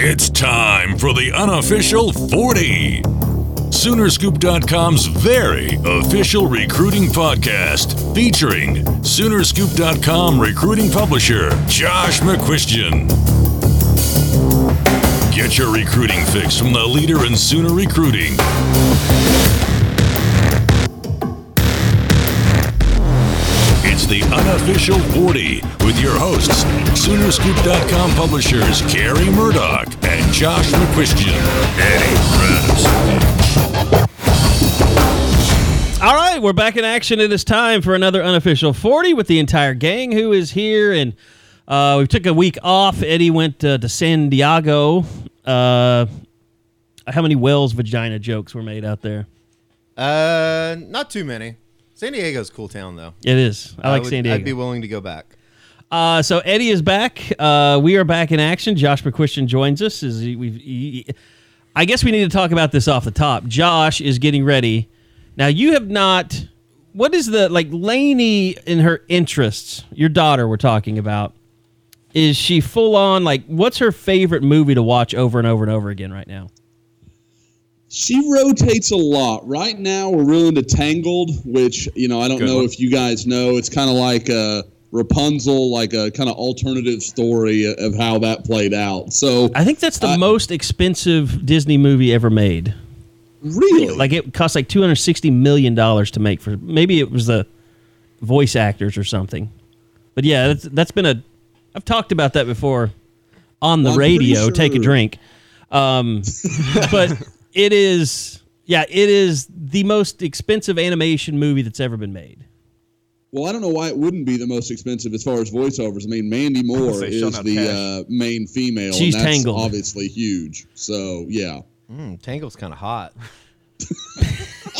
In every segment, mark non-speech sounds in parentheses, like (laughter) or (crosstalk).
It's time for the unofficial 40. Soonerscoop.com's very official recruiting podcast featuring Soonerscoop.com recruiting publisher Josh McCuistion. Get your recruiting fix from the leader in Sooner recruiting. It's the unofficial 40 with your hosts, Soonerscoop.com publishers Carey Murdock and Josh McCuistion. Eddie Press. All right, we're back in action. It is time for another unofficial 40 with the entire gang who is here. And uh, we took a week off. Eddie went uh, to San Diego. Uh, how many Wells vagina jokes were made out there? Uh, not too many. San Diego's a cool town though. It is. I like would- San Diego. I'd be willing to go back. Uh, so Eddie is back. Uh, we are back in action. Josh McCuistion joins us. Is he, we've, he, I guess we need to talk about this off the top. Josh is getting ready. Now you have not. What is the like Lainey in her interests? Your daughter, we're talking about. Is she full on like? What's her favorite movie to watch over and over and over again right now? She rotates a lot. Right now, we're really into Tangled, which you know I don't Good know one. if you guys know. It's kind of like a Rapunzel, like a kind of alternative story of how that played out. So I think that's the Uh, most expensive Disney movie ever made. really, Like it cost like two hundred sixty million dollars to make for. Maybe it was the voice actors or something. But yeah, that's that's been a. I've talked about that before on the Well, I'm pretty radio. Take a drink. Um, (laughs) but it is. Yeah, it is the most expensive animation movie that's ever been made. well, I don't know why it wouldn't be the most expensive as far as voiceovers. I mean, Mandy Moore is the uh, main female, She's and that's Tangled. obviously huge. So yeah, Mm, Tangle's kind of hot.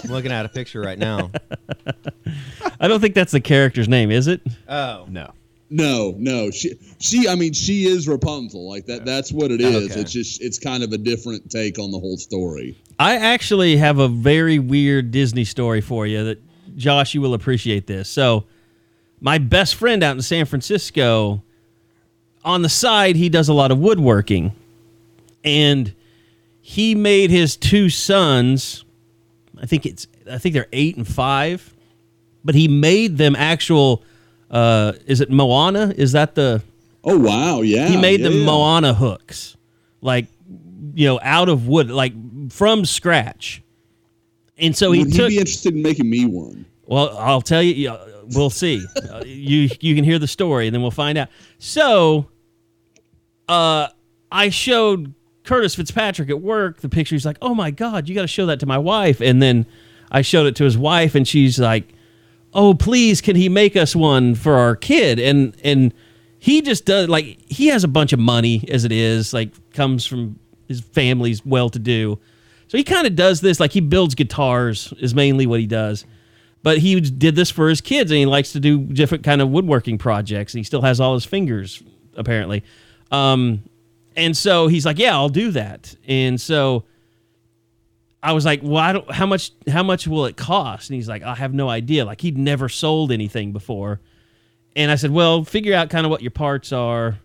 I'm looking at a picture right now. (laughs) I don't think that's the character's name, is it? Oh, No. No, no, she, she, I mean, she is Rapunzel. Like that. That's what it is. Okay. It's just, it's kind of a different take on the whole story. I actually have a very weird Disney story for you that Josh, you will appreciate this. So, my best friend out in San Francisco, on the side, he does a lot of woodworking. And he made his two sons, I think it's I think they're 8 and 5, but he made them actual uh is it Moana? Is that the Oh wow, yeah. he made yeah, the yeah. Moana hooks, like you know, out of wood, like from scratch. And so he Would took. be interested in making me one? well, I'll tell you. We'll see. (laughs) Uh, you you can hear the story, and then we'll find out. So, uh, I showed Curtis Fitzpatrick at work the picture. He's like, "Oh my god, you got to show that to my wife." And then I showed it to his wife, and she's like, "Oh, please, can he make us one for our kid?" And and he just does like he has a bunch of money as it is, like comes from his family's well to do. So he kind of does this like he builds guitars is mainly what he does. But he did this for his kids and he likes to do different kind of woodworking projects. And he still has all his fingers apparently. Um and so he's like, "Yeah, I'll do that." And so I was like, "Well, I don't, how much how much will it cost?" And he's like, "I have no idea." Like he'd never sold anything before. And I said, "Well, figure out kind of what your parts are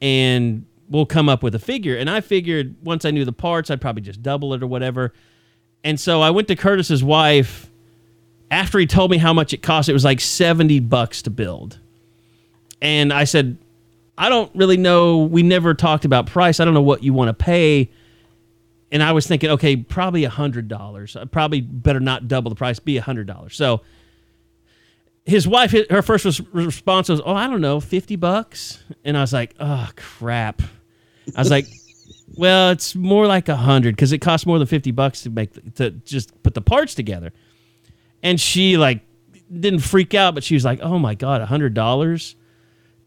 and we'll come up with a figure." And I figured once I knew the parts, I'd probably just double it or whatever. And so I went to Curtis's wife after he told me how much it cost. It was like 70 bucks to build. And I said, I don't really know. We never talked about price. I don't know what you want to pay. And I was thinking, okay, probably a hundred dollars. Probably better not double the price. Be a hundred dollars. So his wife, her first response was, "Oh, I don't know, fifty bucks." And I was like, "Oh crap." I was like, (laughs) "Well, it's more like a hundred because it costs more than fifty bucks to make to just put the parts together." And she like didn't freak out, but she was like, "Oh my god, a hundred dollars."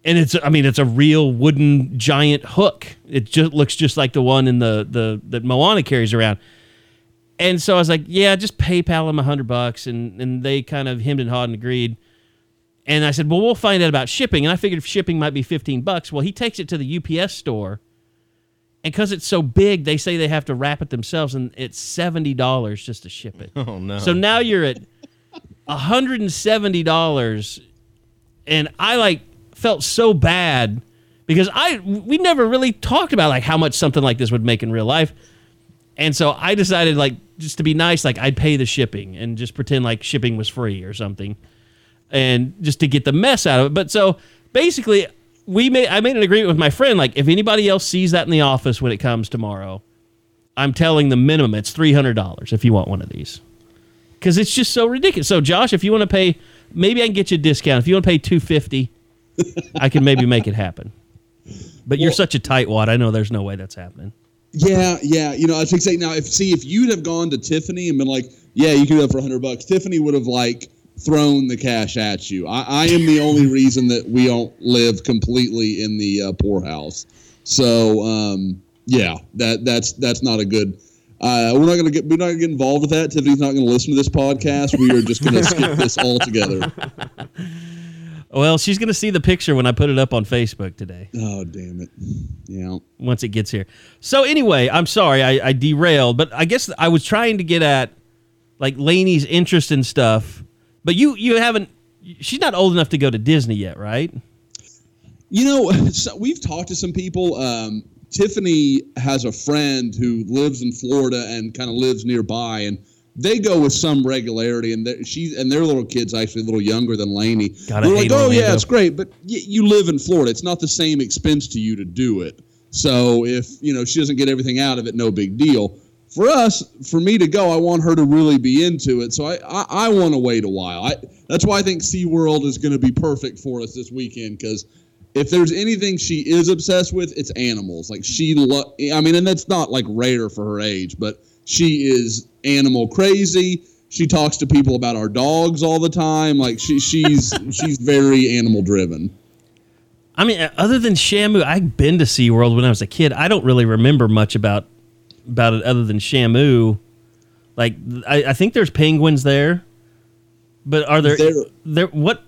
And it's I mean it's a real wooden giant hook. It just looks just like the one in the the that Moana carries around. And so I was like, yeah, just PayPal him a hundred bucks, and and they kind of hemmed and hawed and agreed. And I said, well, we'll find out about shipping. And I figured shipping might be fifteen bucks. Well, he takes it to the UPS store, and because it's so big, they say they have to wrap it themselves, and it's seventy dollars just to ship it. (laughs) Oh no. So now you're at hundred and seventy dollars, and I like felt so bad because I we never really talked about like how much something like this would make in real life, and so I decided like just to be nice, like I'd pay the shipping and just pretend like shipping was free or something, and just to get the mess out of it. But so basically, we made I made an agreement with my friend like if anybody else sees that in the office when it comes tomorrow, I'm telling the minimum it's three hundred dollars if you want one of these because it's just so ridiculous. So, Josh, if you want to pay, maybe I can get you a discount. If you want to pay two fifty, I can maybe make it happen. But you're such a tightwad. I know there's no way that's happening. Yeah, yeah. You know, I think say now if see if you'd have gone to Tiffany and been like, yeah, you can do that for hundred bucks, Tiffany would have like thrown the cash at you. I, I am the only (laughs) reason that we don't live completely in the uh, poorhouse. So um, yeah, that that's that's not a good. Uh, we're not gonna get we're not gonna get involved with that. Tiffany's not gonna listen to this podcast. We are just gonna skip this (laughs) altogether. Well, she's going to see the picture when I put it up on Facebook today Oh damn it! Yeah. once it gets here. So, anyway, I'm sorry I, I derailed, but I guess I was trying to get at like Lainey's interest in stuff. But you you haven't. She's not old enough to go to Disney yet, right? You know, so we've talked to some people. Um, Tiffany has a friend who lives in Florida and kind of lives nearby, and they go with some regularity. And she and their little kids actually a little younger than Lainey. God, I They're like, oh yeah, it's great, but y- you live in Florida. It's not the same expense to you to do it. So if you know she doesn't get everything out of it, no big deal. For us, for me to go, I want her to really be into it. So I, I, I want to wait a while. I, that's why I think SeaWorld is going to be perfect for us this weekend because if there's anything she is obsessed with, it's animals. Like she, lo- I mean, and that's not like rare for her age, but she is animal crazy. She talks to people about our dogs all the time. Like she, she's (laughs) she's very animal driven. I mean, uh, other than Shamu, I've been to SeaWorld when I was a kid. I don't really remember much about about it other than Shamu. Like, I, I think there's penguins there, but are there There- there what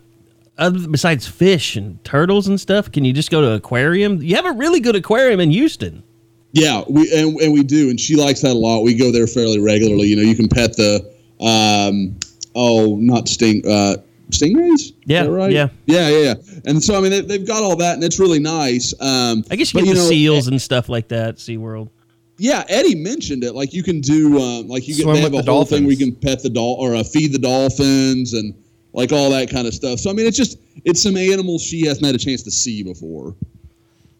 other besides fish and turtles and stuff? Can you just go to an aquarium? You have a really good aquarium in Houston. Yeah, we and, and we do, and she likes that a lot. We go there fairly regularly. You know, you can pet the um oh not sting uh stingrays. Is Yeah, that right? yeah. yeah, yeah, yeah. And so I mean they, they've got all that, and it's really nice. Um, I guess you but, get the know, seals and stuff like that. at SeaWorld. Yeah, Eddie mentioned it. Like you can do, um, like you get Swim they have a the whole thing where you can pet the doll or uh, feed the dolphins and like all that kind of stuff. So I mean, it's just it's some animals she hasn't had a chance to see before.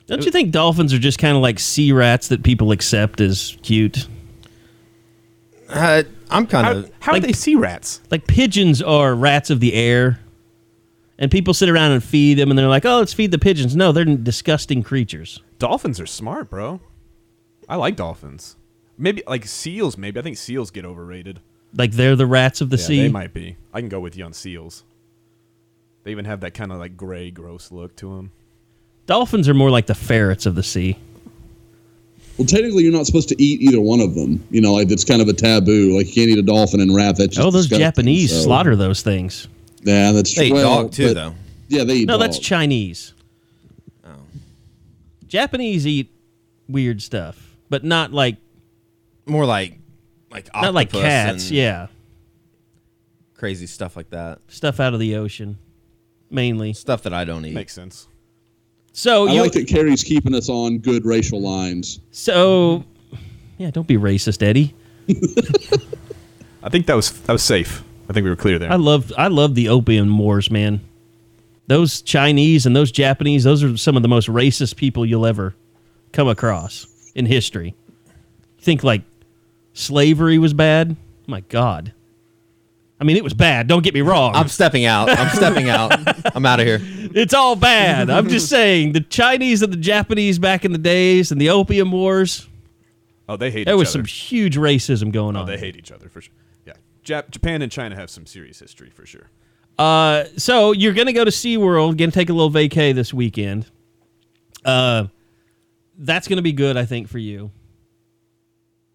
Don't you think dolphins are just kind of like sea rats that people accept as cute? Uh, I'm kind How, of. how like- are they sea rats? like pigeons are rats of the air and people sit around and feed them and they're like oh let's feed the pigeons no they're disgusting creatures Dolphins are smart, bro. I like dolphins. Maybe like seals. Maybe I think seals get overrated. like they're the rats of the Yeah, sea they might be. I can go with you on seals. They even have that kind of like gray, gross look to them. Dolphins are more like the ferrets of the sea Well, technically, you're not supposed to eat either one of them. You know, like it's kind of a taboo. Like you can't eat a dolphin and rat. That's oh, just oh those disgusting. japanese So, slaughter those things Yeah, that's They eat well, dog too, but- though. Yeah, they eat. no that's chinese Oh. japanese eat weird stuff but not like More like, like not like cats and yeah crazy stuff like that. stuff out of the ocean mainly Stuff that I don't eat. Makes sense. So I you like that Carrie's keeping us on good racial lines. so yeah don't be racist eddie (laughs) I think that was that was safe. I think we were clear there. I love I love the opium wars, man. Those Chinese and those Japanese, those are some of the most racist people you'll ever come across in history. Think like slavery was bad? My God. I mean, it was bad. Don't get me wrong. I'm stepping out. I'm stepping out. (laughs) I'm out of here. it's all bad. I'm just saying the Chinese and the Japanese back in the days and the opium wars. oh, they hate There was other. some huge racism going oh, on. they hate each other for sure. Yeah, Jap- Japan and China have some serious history for sure. Uh, so you're gonna go to SeaWorld, gonna take a little vacay this weekend. Uh, that's gonna be good, I think, for you.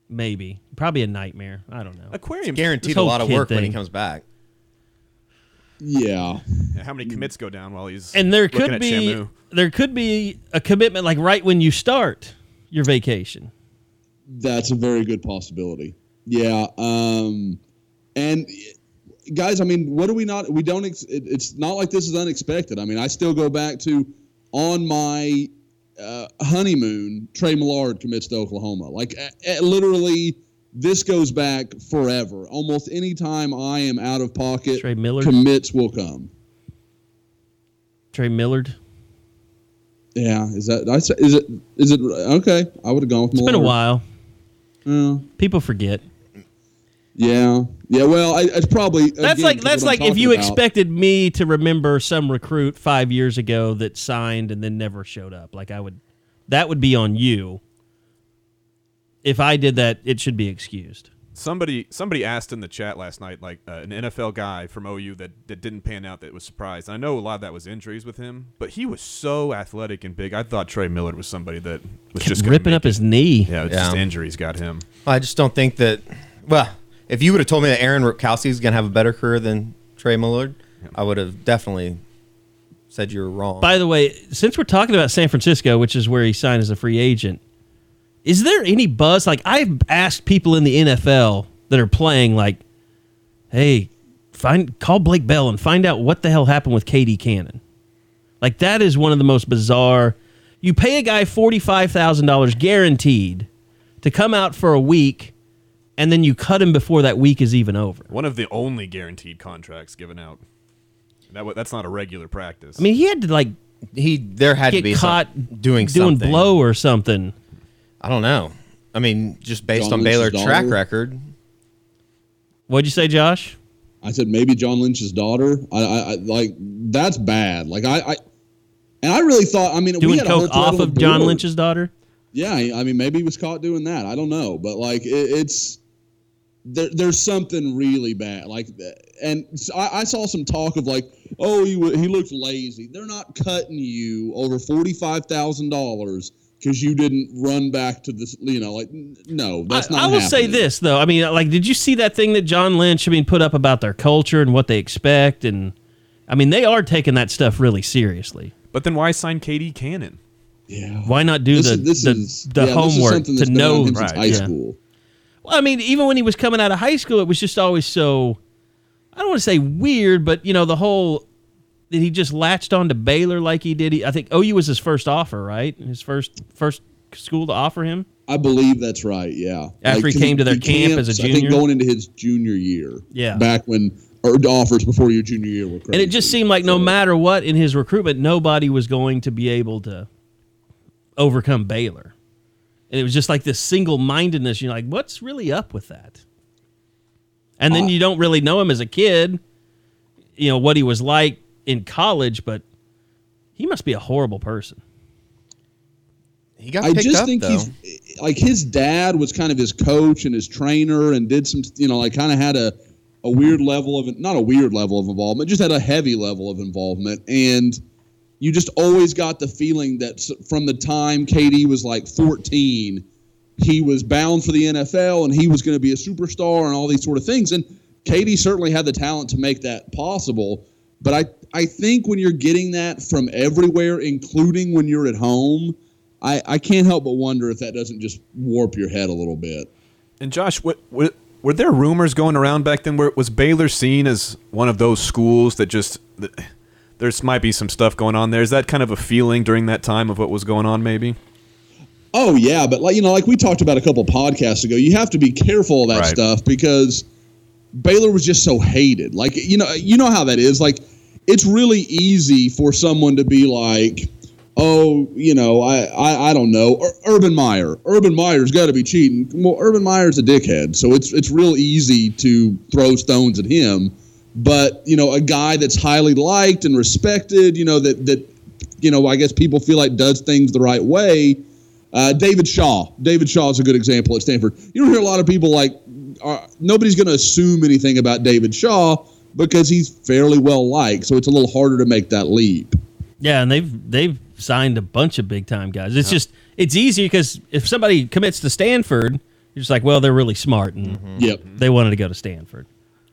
Maybe, probably a nightmare. I don't know. Aquarium. Guaranteed a lot of kid work when he comes back. Yeah. How many commits go down while he's And there could at be Shamu? there could be a commitment like right when you start your vacation. That's a very good possibility. Yeah. Um, and guys, I mean, what do we not? We don't. Ex- it, it's not like this is unexpected. I mean, I still go back to on my uh, honeymoon. Trey Millard commits to Oklahoma. Like uh, literally, this goes back forever. Almost any time I am out of pocket, Trey Millard? commits will come. Trey Millard. Yeah. Is that? Is it? Is it? Okay. I would have gone with It's Millard. been a while. Yeah. People forget. Yeah. Yeah. Well, I, it's probably That's again, like 'cause that's like if you about- expected me to remember some recruit five years ago that signed and then never showed up. Like I would, that would be on you. If I did that, it should be excused. Somebody somebody asked in the chat last night, like uh, an NFL guy from OU that, that didn't pan out that was surprised. And I know a lot of that was injuries with him, but he was so athletic and big. I thought Trey Millard was somebody that was just ripping make up his knee. Yeah, it's Yeah. just injuries got him. I just don't think that. Well, if you would have told me that Aaron Ripkowski is going to have a better career than Trey Millard, I would have definitely said you were wrong. By the way, since we're talking about San Francisco, which is where he signed as a free agent, is there any buzz? Like I've asked people in the NFL that are playing, like, "Hey, find call Blake Bell and find out what the hell happened with KD Cannon." Like that is one of the most bizarre. You pay a guy forty five thousand dollars guaranteed to come out for a week, and then you cut him before that week is even over. One of the only guaranteed contracts given out. That that's not a regular practice. I mean, he had to like he there had to be caught some, doing doing something. blow or something. I don't know. I mean, just based John on Lynch's Baylor track record, What'd you say, Josh? I said maybe John Lynch's daughter. I, I, I like that's bad. Like I, I, and I really thought. I mean, we doing had a coke off of John. Lynch's daughter. Yeah, I mean, maybe he was caught doing that. I don't know, but like it, it's there, there's something really bad. Like, and so I, I saw some talk of like, oh, he wa- he looked lazy. They're not cutting you over forty five thousand dollars because you didn't run back to this. You know, like no, that's I, not. I will say this though. I mean, uh, like, did you see that thing that John Lynch? I mean, put up about their culture and what they expect, and I mean, they are taking that stuff really seriously. but then why sign KD Cannon? Yeah. Why not do This the is, this the, is the yeah, this is homework to that's been on know? Right, high yeah. school. Well, I mean, even when he was coming out of high school, it was just always so. I don't want to say weird, but you know, the whole that he just latched on to Baylor like he did. He, I think OU was his first offer, right? His first first school to offer him. I believe that's right. Yeah. After he came to their camp as a camps, I junior? think going into his junior year. Yeah. Back when er, or offers before your junior year were crazy. And it just seemed like no matter what in his recruitment, nobody was going to be able to overcome Baylor. And it was just like this single mindedness. You're like, what's really up with that? And then Uh, you don't really know him as a kid, you know, what he was like in college, but he must be a horrible person. he got I picked just up think though. he's like his dad was kind of his coach and his trainer and did some you know like kind of had a a weird level of not a weird level of involvement just had a heavy level of involvement and you just always got the feeling that from the time KD was like 14 he was bound for the NFL and he was going to be a superstar and all these sort of things and KD certainly had the talent to make that possible but I I think when you're getting that from everywhere including when you're at home I, I can't help but wonder if that doesn't just warp your head a little bit. And Josh, what, what were there rumors going around back then? Where was Baylor seen as one of those schools that just there's might be some stuff going on there? Is that kind of a feeling during that time of what was going on? Maybe. Oh yeah, but like you know, like we talked about a couple podcasts ago, you have to be careful of that Right. stuff because Baylor was just so hated. Like you know, you know how that is. Like it's really easy for someone to be like, oh, you know, I I, I don't know, Ur- Urban Meyer. Urban Meyer's got to be cheating. Well, Urban Meyer's a dickhead, so it's it's real easy to throw stones at him. But you know, a guy that's highly liked and respected, you know, that that you know, I guess people feel like does things the right way. Uh, David Shaw. David Shaw is a good example at Stanford. You don't hear a lot of people like, uh, nobody's going to assume anything about David Shaw, because he's fairly well liked. So it's a little harder to make that leap. Yeah, and they've they've signed a bunch of big time guys. It's just it's easy because if somebody commits to Stanford, you're just like, well, they're really smart and Yep. they wanted to go to Stanford.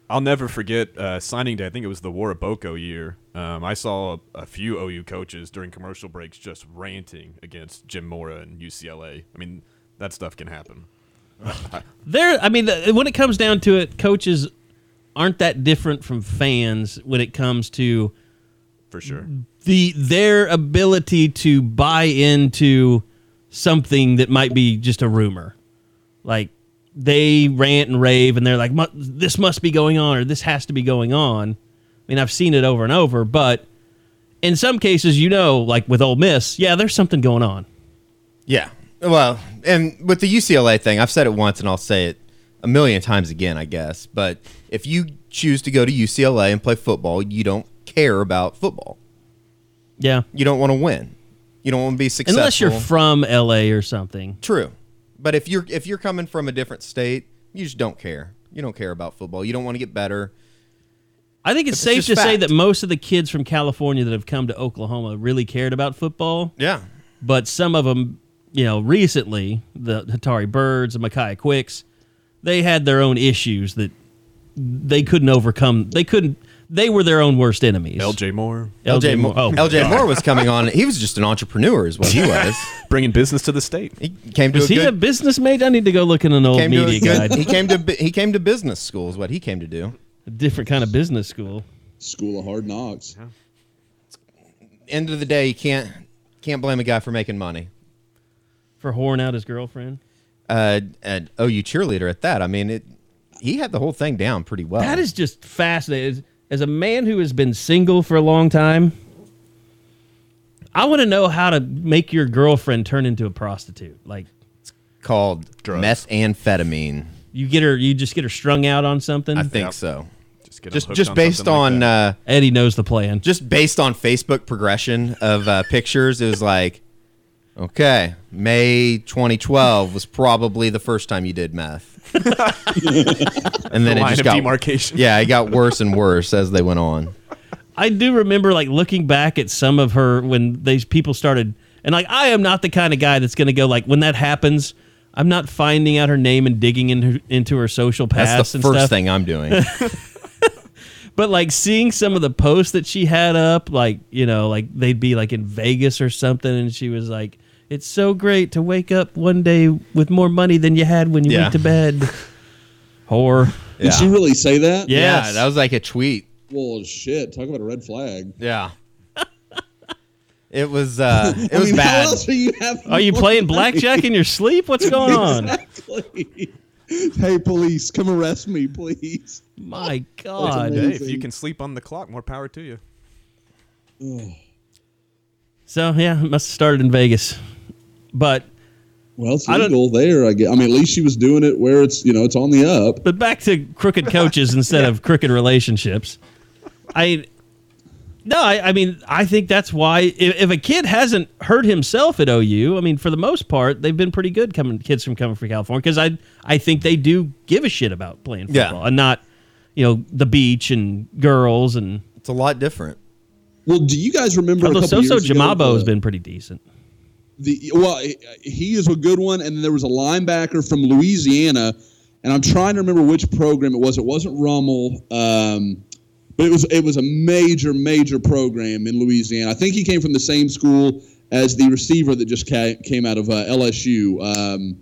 I'll never forget uh, signing day. I think it was the Waraboko year. Um, I saw a, a few OU coaches during commercial breaks just ranting against Jim Mora and UCLA. I mean, that stuff can happen. (laughs) There, I mean, the, when it comes down to it, coaches aren't that different from fans when it comes to For sure. the their ability to buy into something that might be just a rumor. Like they rant and rave and they're like this must be going on or this has to be going on. I mean, I've seen it over and over, but in some cases, you know, like with Ole Miss, yeah, there's something going on. Yeah. Well, and with the UCLA thing, I've said it once and I'll say it a million times again, I guess. But if you choose to go to UCLA and play football, you don't care about football. Yeah. You don't want to win. You don't want to be successful. Unless you're from LA or something. True. But if you're if you're coming from a different state, you just don't care. You don't care about football. You don't want to get better. I think it's It's safe to say that most of the kids from California that have come to Oklahoma really cared about football. Yeah. but some of them, you know, recently, the Hatari Byrds, the Michiah Quicks, they had their own issues that they couldn't overcome. They couldn't. They were their own worst enemies. LJ Moore LJ Moore. Oh, LJ Moore was coming on. He was just an entrepreneur, is what he (laughs) was. bringing business to the state. He came to Was a he good, a business mate? I need to go look in an old came to a media good- guide. He came to he came to business school is what he came to do. A different kind of business school. School of Hard Knocks. End of the day, you can't can't blame a guy for making money. For whoring out his girlfriend. Uh, an OU cheerleader at that. I mean, it. He had the whole thing down pretty well. That is just fascinating. As, as a man who has been single for a long time, I want to know how to make your girlfriend turn into a prostitute. Like It's called Drugs. methamphetamine. you get her, you just get her strung out on something. I think Yep. so. Just get 'em Just hooked just on based something like on that. uh, Eddie knows the plan. just based on Facebook progression of uh, pictures, it was like, okay, May 2012 was probably the first time you did meth, (laughs) and then The it just of got demarcation. Yeah, it got worse and worse as they went on. I do remember like looking back at some of her when these people started, and like I am not the kind of guy that's going to go like when that happens. I'm not finding out her name and digging into into her social past That's the and first stuff. thing I'm doing. (laughs) But like seeing some of the posts that she had up, like you know, like they'd be like in Vegas or something, and she was like, "It's so great to wake up one day with more money than you had when you Yeah. went to bed." (laughs) Whore. Did she really say that? Yes. Yeah, that was like a tweet. Well, shit. Talk about a red flag. Yeah. It was uh (laughs) it I was mean, How bad. else are you having Are you playing blackjack in your sleep? What's going on? Exactly. hey, police, come arrest me, please. My God. Hey, if you can sleep on the clock, more power to you. (sighs) So yeah, it must have started in Vegas, but Well, it's I don't- legal there. I guess. I mean, at least she was doing it where it's you know it's on the up. but back to crooked coaches instead (laughs) of crooked relationships. I no, I, I mean I think that's why if, if a kid hasn't hurt himself at OU, I mean for the most part they've been pretty good coming kids from coming from California because I I think they do give a shit about playing Yeah. football and not you know the beach and girls and It's a lot different. Well, do you guys remember? although a couple Soso years ago, Jamabo has uh, been pretty decent. The well, he- is a good one, and then there was a linebacker from Louisiana, and I'm trying to remember which program it was. It wasn't Rummel, um, but it was it was a major major program in Louisiana. I think he came from the same school as the receiver that just ca- came out of uh, LSU. Um,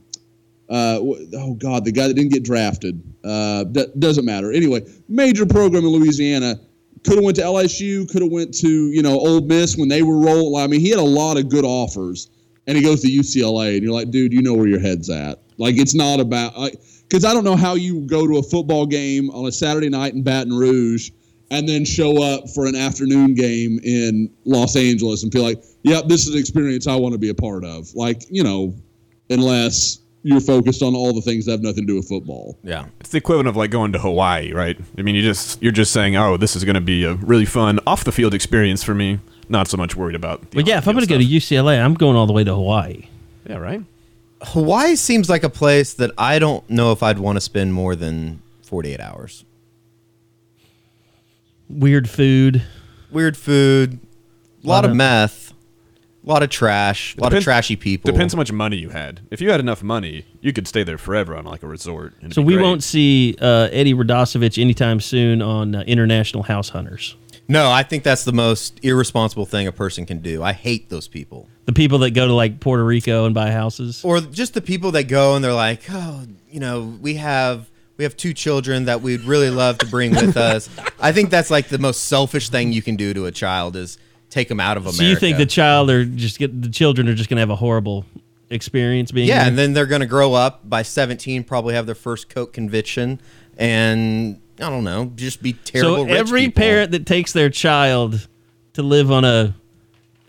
uh, oh God, the guy that didn't get drafted. Uh, d- doesn't matter. Anyway, major program in Louisiana. Could have went to LSU. Could have went to you know Ole Miss when they were rolling. I mean, he had a lot of good offers, and he goes to UCLA, and you're like, dude, you know where your head's at. Like, it's not about because I don't know how you go to a football game on a Saturday night in Baton Rouge and then show up for an afternoon game in Los Angeles and feel like, yep, this is an experience I want to be a part of. Like, you know, unless you're focused on all the things that have nothing to do with football. Yeah. It's the equivalent of like going to Hawaii, right? I mean, you just you're just saying, "Oh, this is going to be a really fun off the field experience for me." Not so much worried about. The But yeah, if I'm going to go to UCLA, I'm going all the way to Hawaii. yeah, right. Hawaii seems like a place that I don't know if I'd want to spend more than 48 hours. Weird food. Weird food, a lot, Lot of of- meth, a lot of trash, a lot of trashy people. Depends how much money you had. If you had enough money, you could stay there forever on like a resort. and So we great. won't see uh, Eddie Radosevich anytime soon on uh, International House Hunters. No, I think that's the most irresponsible thing a person can do. I hate those people. The people that go to like Puerto Rico and buy houses. Or just the people that go and they're like, "Oh, you know, we have we have two children that we'd really love to bring with us." I think that's like the most selfish thing you can do to a child is take them out of America. So you think the child are just get the children are just going to have a horrible experience being Yeah, and then they're going to grow up by 17, probably have their first coke conviction and I don't know, just be terrible so rich every people. parent that takes their child to live on a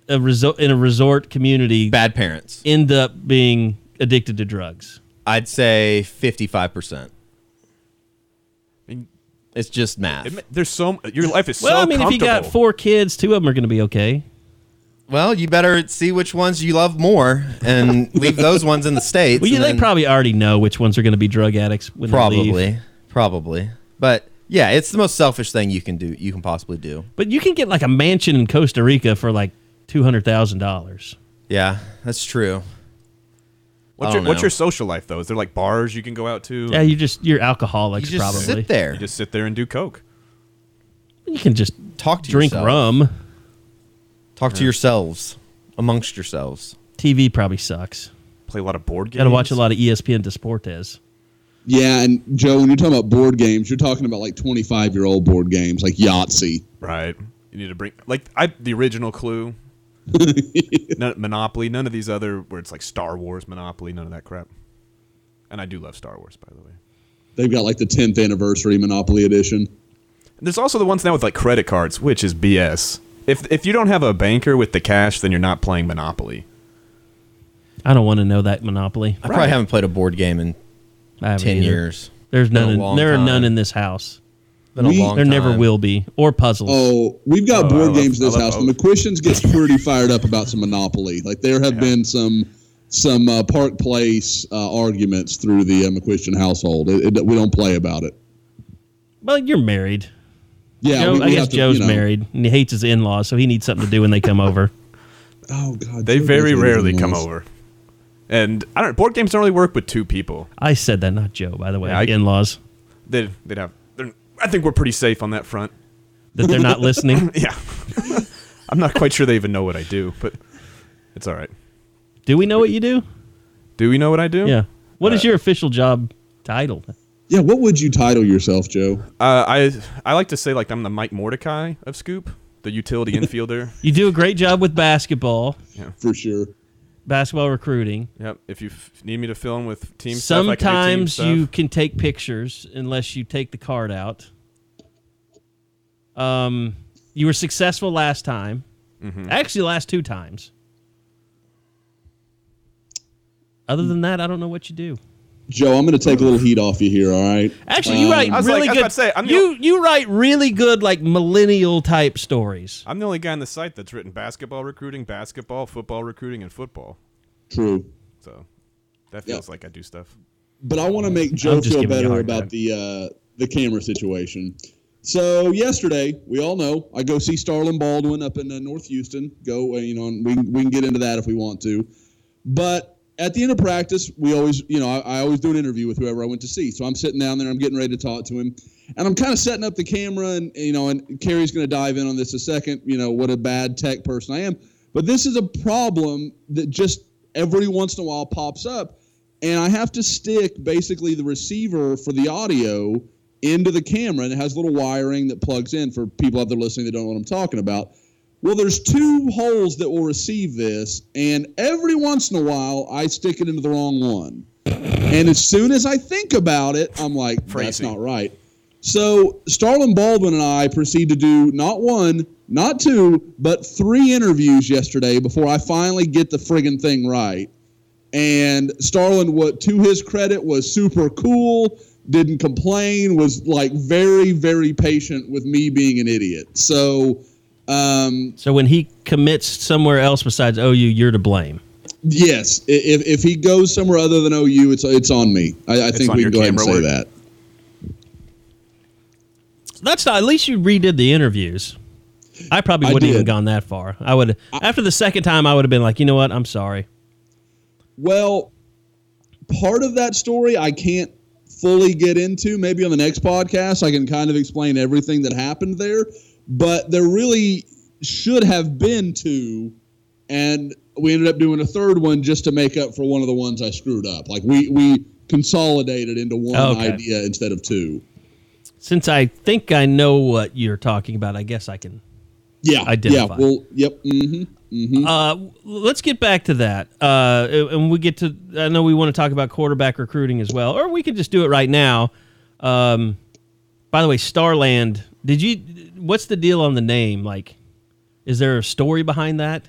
a resort in a resort community bad parents. end up being addicted to drugs. I'd say 55%. It's just math. Admit- There's so your life is Well, so I mean, if you got four kids, two of them are going to be okay. Well, you better see which ones you love more and leave those ones in the states. Well, yeah, they then- probably already know which ones are going to be drug addicts when they leave. probably, probably. But yeah, it's the most selfish thing you can do. You can possibly do. But you can get like a mansion in Costa Rica for like two hundred thousand dollars. Yeah, that's true. what's your don't what's your social life though? Is there like bars you can go out to? Yeah, you just you're alcoholics You just probably. sit there, You just sit there and do coke. You can just talk to drink yourself. rum. Talk to yourselves amongst yourselves. TV probably sucks. Play a lot of board games. Got to watch a lot of ESPN Deportes. Yeah, and Joe, when you're talking about board games, you're talking about like 25 year old board games like Yahtzee. Right. You need to bring like I the original Clue. (laughs) none, Monopoly. None of these other where it's like Star Wars Monopoly. None of that crap. And I do love Star Wars, by the way. They've got like the 10th anniversary Monopoly edition. And there's also the ones now with like credit cards, which is BS. If if you don't have a banker with the cash, then you're not playing Monopoly. I don't want to know that Monopoly. I probably haven't played a board game in I haven't ten either. years. There's Been a none. In, long there are none in this house. Been a We- long There never will be. Or puzzles. Oh, we've got Oh, board love- games in this love house. The both. McCuistions gets pretty fired up about some Monopoly. Like there have been some some uh, Park Place uh, arguments through the uh, McCuistion household. It, it, we don't play about it. Well, you're married. Yeah, Joe, we, we I guess to, Joe's you know- married and he hates his in-laws, so he needs something to do when they come over. (laughs) Oh God, They Joe very does rarely everything come over. And I don't board games don't really work with two people. I said that, not Joe, by the way. Yeah, I- in-laws They'd, they'd have they're, I think we're pretty safe on that front. that they're not listening. (laughs) Yeah. (laughs) I'm not quite sure they even know what I do, but it's all right. Do we know what you do? Do we know what I do? Yeah. What is Uh, your official job title? Yeah, what would you title yourself, Joe? Uh, I I like to say like I'm the Mike Mordecai of Scoop, the utility (laughs) infielder. You do a great job with basketball, For sure. Basketball recruiting. Yep. If you f- need me to film with team stuff, I can do team Sometimes stuff. you can take pictures unless you take the card out. Um, you were successful last time. Mm-hmm. Actually, last two times. Other than that, I don't know what you do. Joe, I'm going to take a little heat off you here. All right. Actually, you Um, write I was really like- I was good. about to say, I'm the you you write really good like millennial type stories. I'm the only guy on the site that's written basketball recruiting, basketball, football recruiting, and football. True. So that Yeah. feels like I do stuff. but I want to make Joe feel giving you a better about time. the uh, the camera situation. So yesterday, we all know I go see Starlin Baldwin up in uh, North Houston. Go, uh, you know, and we we can get into that if we want to. But at the end of practice, we always, you know, I, I always do an interview with whoever I went to see. So I'm sitting down there, I'm getting ready to talk to him, and I'm kind of setting up the camera, and you know, and Carrie's going to dive in on this a second. You know, what a bad tech person I am. But this is a problem that just every once in a while pops up and I have to stick basically the receiver for the audio into the camera, and it has little wiring that plugs in for people out there listening that don't know what I'm talking about. Well, there's two holes that will receive this, and every once in a while, I stick it into the wrong one. And as soon as I think about it, I'm like, that's not right. So Starlin Baldwin and I proceed to do not one, not two, but three interviews yesterday before I finally get the friggin' thing right. And Starlin, what to his credit, was super cool, didn't complain, was like very, very patient with me being an idiot. So, um, So when he commits somewhere else besides OU, you're to blame. yes, if, if he goes somewhere other than OU, it's it's on me. I, I think we your can go ahead and say work. that. That's not. At least you redid the interviews. I probably wouldn't even gone that far. I would after the second time. I would have been like, you know what? I'm sorry. Well, part of that story I can't fully get into. Maybe on the next podcast, I can kind of explain everything that happened there. But there really should have been two, and we ended up doing a third one just to make up for one of the ones I screwed up. Like we we consolidated into one Okay. idea instead of two. Since I think I know what you're talking about, I guess I can. Yeah, Identify. yeah. Well, yep. Mm-hmm. Uh, let's get back to that. Uh, and we get to. I know we want to talk about quarterback recruiting as well, or we could just do it right now. Um, by the way, Starland. Did you? What's the deal on the name? Like, is there a story behind that?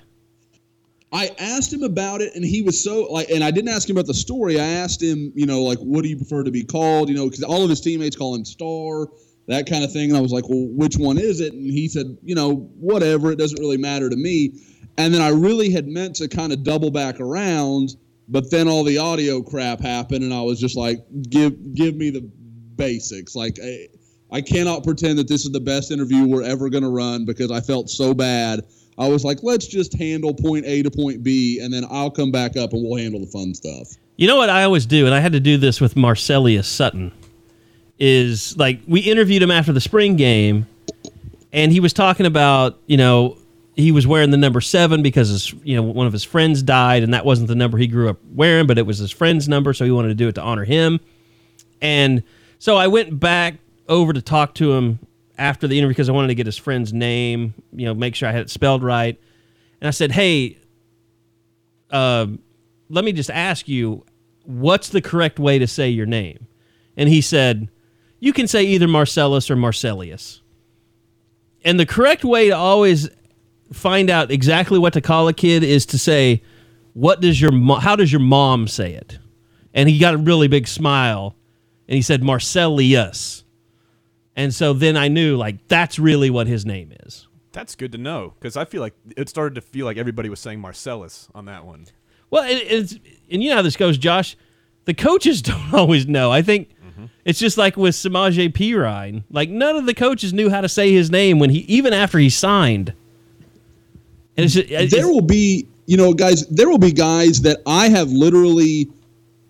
I asked him about it, and he was so like, and I didn't ask him about the story. I asked him, you know, like, what do you prefer to be called? You know, because all of his teammates call him Star, that kind of thing. And I was like, well, which one is it? And he said, you know, whatever. It doesn't really matter to me. And then I really had meant to kind of double back around, but then all the audio crap happened, and I was just like, give give me the basics. Like, I, cannot pretend that this is the best interview we're ever going to run because I felt so bad. I was like, let's just handle point A to point B, and then I'll come back up and we'll handle the fun stuff. You know what I always do, and I had to do this with Marcelius Sutton, is like we interviewed him after the spring game, and he was talking about you know he was wearing the number seven because his you know one of his friends died, and that wasn't the number he grew up wearing, but it was his friend's number, so he wanted to do it to honor him. And so I went back over to talk to him after the interview because I wanted to get his friend's name, you know, make sure I had it spelled right. And I said, "Hey, um, let me just ask you, what's the correct way to say your name?" And he said, "You can say either Marcellus or Marcellius." And the correct way to always find out exactly what to call a kid is to say, "What does your mo- how does your mom say it?" And he got a really big smile, and he said Marcellius. And so then I knew like that's really what his name is. That's good to know because I feel like it started to feel like everybody was saying Marcellus on that one. Well, it, it's and you know how this goes, Josh. The coaches (laughs) don't always know. I think mm-hmm. it's just like with Samaje Perine. Like none of the coaches knew how to say his name when he even after he signed. And it's, it's, there will be, you know, guys, there will be guys that I have literally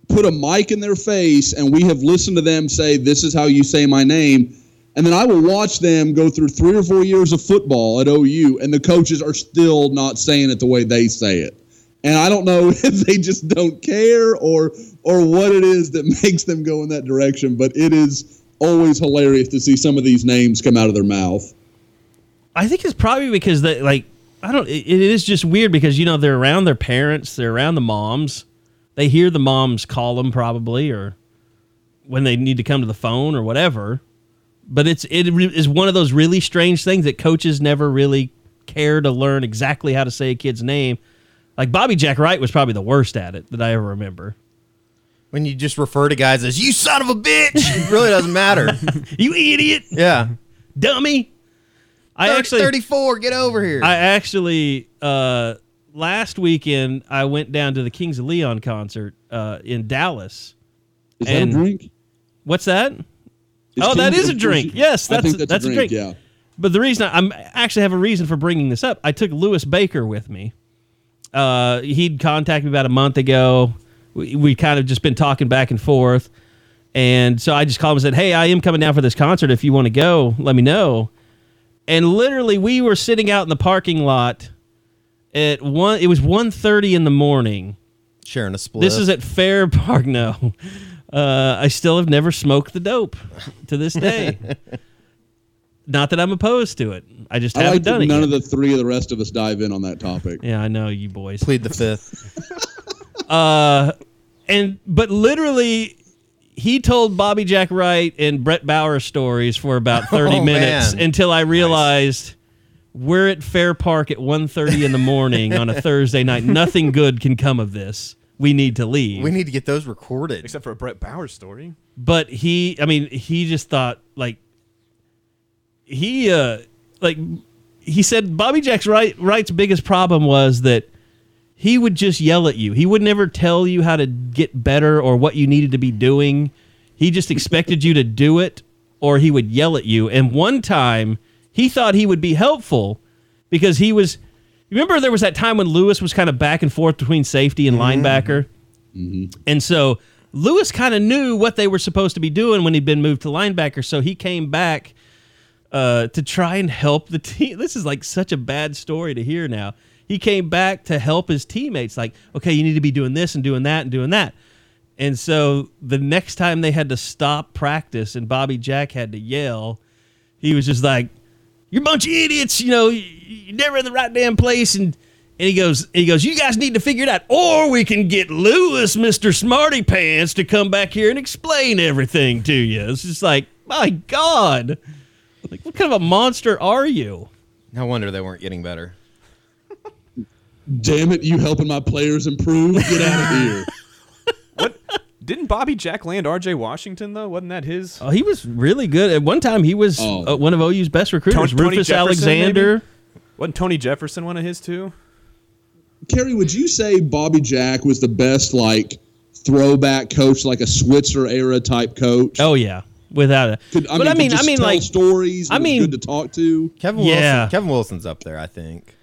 put a mic in their face and we have listened to them say, This is how you say my name. And then I will watch them go through three or four years of football at OU, and the coaches are still not saying it the way they say it. And I don't know (laughs) if they just don't care or or what it is that (laughs) makes them go in that direction, but it is always hilarious to see some of these names come out of their mouth. I think it's probably because they like I don't. It, it is just weird because you know they're around their parents, they're around the moms. They hear the moms call them probably, or when they need to come to the phone or whatever. But it's it re- is one of those really strange things that coaches never really care to learn exactly how to say a kid's name. Like Bobby Jack Wright was probably the worst at it that I ever remember. When you just refer to guys as "you son of a bitch," it really doesn't matter. (laughs) You idiot, yeah, dummy. I Thirty- actually thirty-four. Get over here. I actually uh, last weekend I went down to the Kings of Leon concert uh, in Dallas. Is And- that a drink? What's that? Is Oh, that is a drink. Yes, I that's- think that's, that's a a drink. drink. Yeah. But the reason I, I'm actually have a reason for bringing this up. I took Lewis Baker with me. Uh, he'd contacted me about a month ago. We, we kind of just been talking back and forth, and so I just called him and said, "Hey, I am coming down for this concert. If you want to go, let me know." And literally, we were sitting out in the parking lot at one. It was 1.30 in the morning. Sharing a split. This is at Fair Park. (laughs) No, uh, I still have never smoked the dope to this day. (laughs) Not that I'm opposed to it. I just I haven't like done it. none yet. of the three of the rest of us dive in on that topic. yeah, I know you boys. plead the fifth. (laughs) uh, And but literally, he told Bobby Jack Wright and Brett Bauer stories for about (laughs) 30 Oh, minutes man. until I realized. We're at Fair Park at 1.30 in the morning on a Thursday night. Nothing good can come of this. We need to leave. we need to get those recorded. Except for a Brett Bauer story. but he i mean he just thought like he uh like he said bobby jack's right wright's biggest problem was that he would just yell at you he would never tell you how to get better or what you needed to be doing he just expected you to do it or he would yell at you. And one time he thought he would be helpful because he was. Remember, there was that time when Lewis was kind of back and forth between safety and linebacker, and so Lewis kind of knew what they were supposed to be doing when he'd been moved to linebacker. So he came back uh, to try and help the (laughs) team. This is like such a bad story to hear now. He came back to help his teammates, like, okay, you need to be doing this and doing that and doing that. And so the next time they had to stop practice and Bobby Jack had to yell, he was just like, "You're a bunch of idiots, you know, you- you're never in the right damn place." And and he goes, he goes, "You guys need to figure it out, or we can get Lewis, Mister Smarty Pants, to come back here and explain everything to you." It's just like, my God, like what kind of a monster are you? No wonder they weren't getting better. Damn it, you helping my players improve? Get out of here. (laughs) What? Didn't Bobby Jack land R.J. Washington though? Wasn't that his? Oh, he was really good. At one time, he was Oh. uh, one of OU's best recruiters. Tony- Tony Rufus Jefferson, Alexander. maybe? Wasn't Tony Jefferson one of his too? Kerry, would you say Bobby Jack was the best like throwback coach, like a Switzer era type coach? Oh yeah, without it. Could, but I could mean, I mean, tell like stories. I mean- good to talk to. Kevin Yeah. Wilson. Kevin Wilson's up there, I think.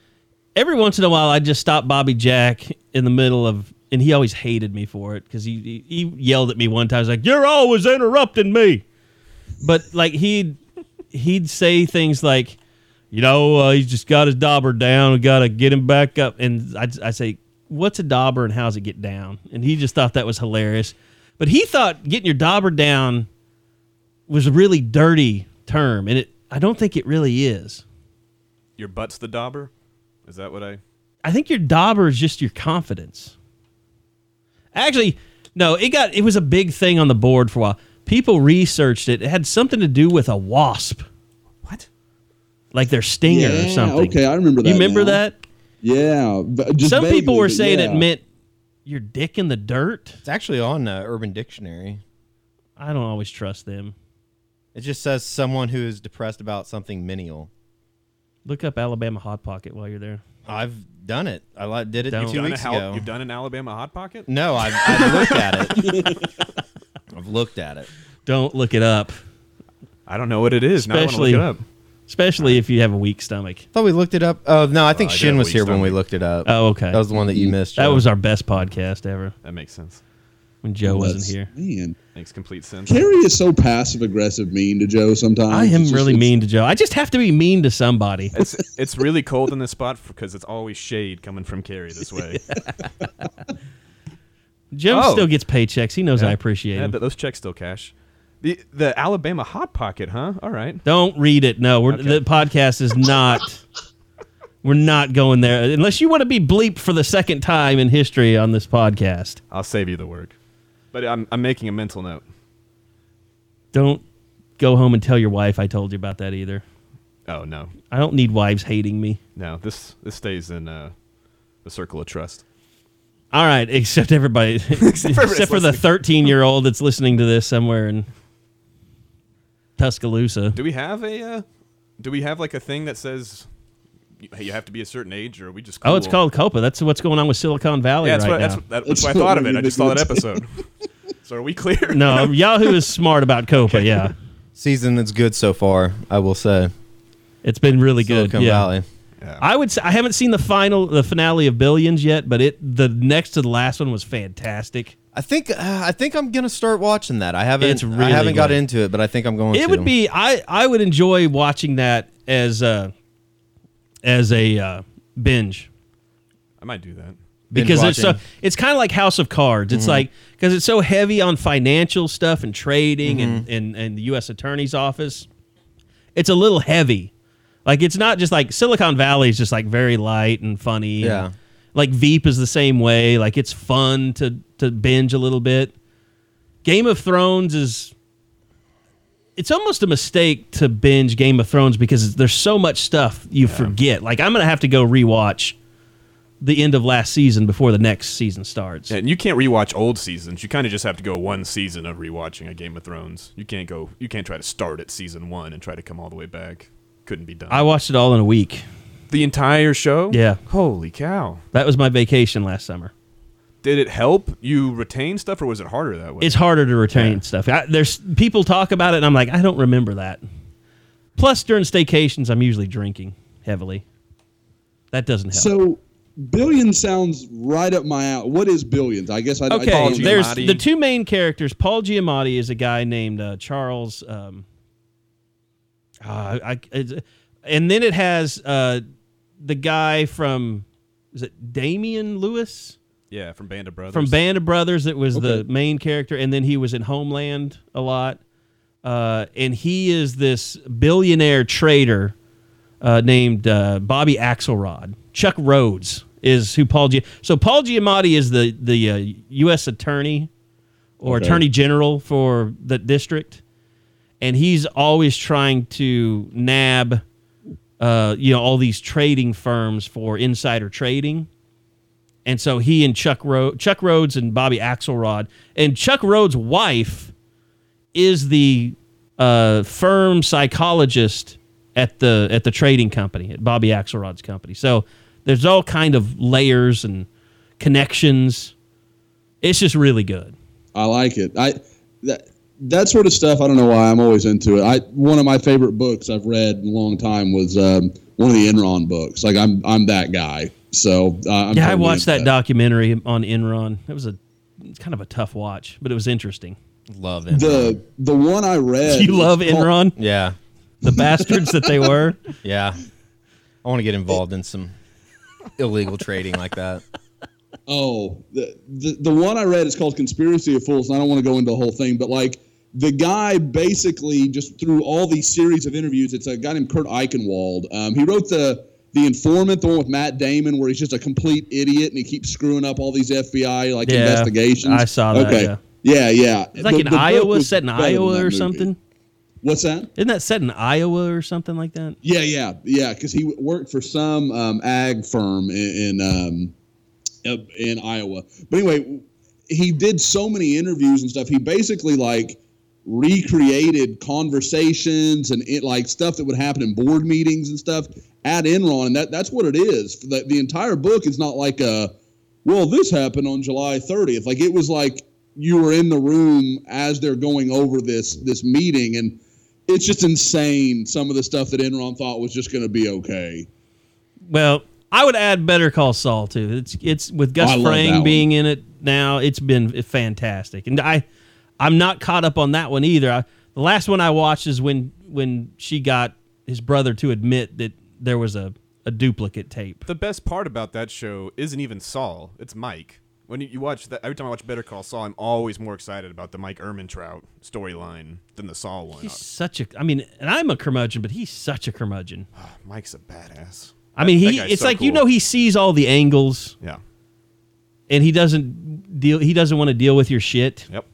every once in a while, I just stop Bobby Jack in the middle of, and he always hated me for it because he, he he yelled at me one time. He's like, "You're always interrupting me," but like he'd he'd say things like, "You know, uh, he's just got his dauber down. We got to get him back up." And I I say, "What's a dauber and how's it get down?" And he just thought that was hilarious. But he thought getting your dauber down was a really dirty term, and it I don't think it really is. Your butt's the dauber. Is that what I? I think your dauber is just your confidence. Actually, no, it got it was a big thing on the board for a while. People researched it. It had something to do with a wasp, What? like their stinger yeah, or something. okay, I remember that. you remember now. that? Yeah, but just Some people were saying yeah. it meant your dick in the dirt. It's actually on uh, Urban Dictionary. I don't always trust them. It just says someone who is depressed about something menial. Look up Alabama Hot Pocket while you're there. I've done it. I li- did it Don't. two Done a weeks Hal- ago. You've done an Alabama hot pocket? No, I've, I've looked at it. (laughs) I've looked at it. Don't look it up, I don't know what it is. Now I want to look Especially- it up. especially if you have a weak stomach. Thought we looked it up. Oh no, I oh, think I did Shin have was weak here when we stomach. looked it up. Oh, okay. That was the one that you missed. That Joe. was our best podcast ever That makes sense. When Joe wasn't here. Man, Makes complete sense. Kerry is so passive aggressive, mean to Joe. Sometimes I am just- really mean to Joe. I just have to be mean to somebody. It's it's really cold in this spot because it's always shade coming from Carrie this way. (laughs) Joe Oh. still gets paychecks. He knows I appreciate Yeah, him. those checks still cash. The the Alabama hot pocket, huh? All right. Don't read it. No, we're, Okay. the podcast is not. (laughs) we're not going there unless you want to be bleeped for the second time in history on this podcast. I'll save you the work. But I'm I'm making a mental note. Don't go home and tell your wife I told you about that either. Oh no, I don't need wives hating me. no. This this stays in uh, the circle of trust. All right, except everybody, (laughs) except, everybody's for the 13 year old that's listening to this somewhere in Tuscaloosa. Do we have a? Uh, do we have like a thing that says you- you have to be a certain age, or are we just? Oh, it's called COPPA. That's what's going on with Silicon Valley Yeah, that's right what now. that's, that, That's that's what I thought of it. I just saw that episode. (laughs) so are we clear? no, Yahoo is smart about COPPA. Yeah, (laughs) season that's good so far. I will say. it's been really good. Silicon yeah. Valley. Yeah. I would say I haven't seen the final, the finale of Billions yet, but it the next to the last one was fantastic. I think uh, I think I'm gonna start watching that. I haven't It's really I haven't got into it, but I think I'm going. It to. would be I I would enjoy watching that as a as a uh, binge I might do that. Binge because it's so it's kind of like House of Cards. It's like because it's so heavy on financial stuff and trading and, and and the U.S. Attorney's Office. It's a little heavy. Like it's not just like Silicon Valley is just like very light and funny. and, Yeah. like Veep is the same way. Like it's fun to to binge a little bit. Game of Thrones is. It's almost a mistake to binge Game of Thrones because there's so much stuff you forget. Like I'm gonna have to go rewatch the end of last season before the next season starts. Yeah, and you can't rewatch old seasons. You kind of just have to go one season of rewatching a Game of Thrones. You can't go. You can't try to start at season one and try to come all the way back. Couldn't be done. I watched it all in a week. the entire show. Yeah. Holy cow! That was my vacation last summer. Did it help you retain stuff, or was it harder that way? It's harder to retain stuff. I, there's people talk about it, and I'm like, I don't remember that. Plus, during staycations, I'm usually drinking heavily. That doesn't help. So billions sounds right up my alley. What is billions? I guess I I okay, don't know. there's Giamatti. the two main characters. Paul Giamatti is a guy named uh, Charles. Um, uh, I, it's, and then it has uh, the guy from is it Damian Lewis yeah, from Band of Brothers. from Band of Brothers it was the main character, and then he was in Homeland a lot. Uh, and he is this billionaire trader uh, named uh, Bobby Axelrod. Chuck Rhodes is who Paul Gi- so Paul Giamatti is the the uh, U.S. attorney or Okay. attorney general for the district, and he's always trying to nab, uh, you know, all these trading firms for insider trading. And so he and Chuck Ro- Chuck Rhodes and Bobby Axelrod and Chuck Rhodes' wife is the uh, firm psychologist at the at the trading company at Bobby Axelrod's company. So there's all kind of layers and connections. It's just really good. I like it. I that that sort of stuff. I don't know why I'm always into it. I one of my favorite books I've read in a long time was um, one of the Enron books. Like I'm I'm that guy. So uh, I'm yeah, I watched into that documentary on Enron. It was a it's kind of a tough watch, but it was interesting. Love it. The the one I read. you love was called- Enron, yeah, the bastards that they were. (laughs) yeah. I want to get involved in some illegal trading like that. Oh, the, the the one I read is called Conspiracy of Fools, and I don't want to go into the whole thing, but like the guy basically just through all these series of interviews, it's a guy named Kurt Eichenwald. Um, he wrote the the Informant, the one with Matt Damon, where he's just a complete idiot and he keeps screwing up all these FBI like Yeah, investigations. I saw that, Okay. yeah. Yeah, yeah. It's like The- in the Iowa, set in Iowa or movie. something. What's that? Isn't that set in Iowa or something like that? Yeah, yeah, yeah. Because he worked for some um, ag firm in in, um, in Iowa. But anyway, he did so many interviews and stuff. He basically like recreated conversations and it like stuff that would happen in board meetings and stuff at Enron, and that that's what it is. The, the entire book is not like a well, this happened on July 30th. Like it was like you were in the room as they're going over this this meeting and it's just insane some of the stuff that Enron thought was just going to be okay. Well, I would add Better Call Saul too. It's it's with Gus Oh, I love that Fring one. being in it now. It's been fantastic, and I I'm not caught up on that one either. I, the last one I watched is when when she got his brother to admit that there was a, a duplicate tape. The best part about that show isn't even Saul; it's Mike. When you, you watch that, every time I watch Better Call Saul, I'm always more excited about the Mike Ehrmantraut storyline than the Saul one. He's such a. I mean, and I'm a curmudgeon, but he's such a curmudgeon. Ah, Mike's a badass. I mean, he. It's so like you know he sees all the angles, Yeah. and he doesn't deal. He doesn't want to deal with your shit. Yep.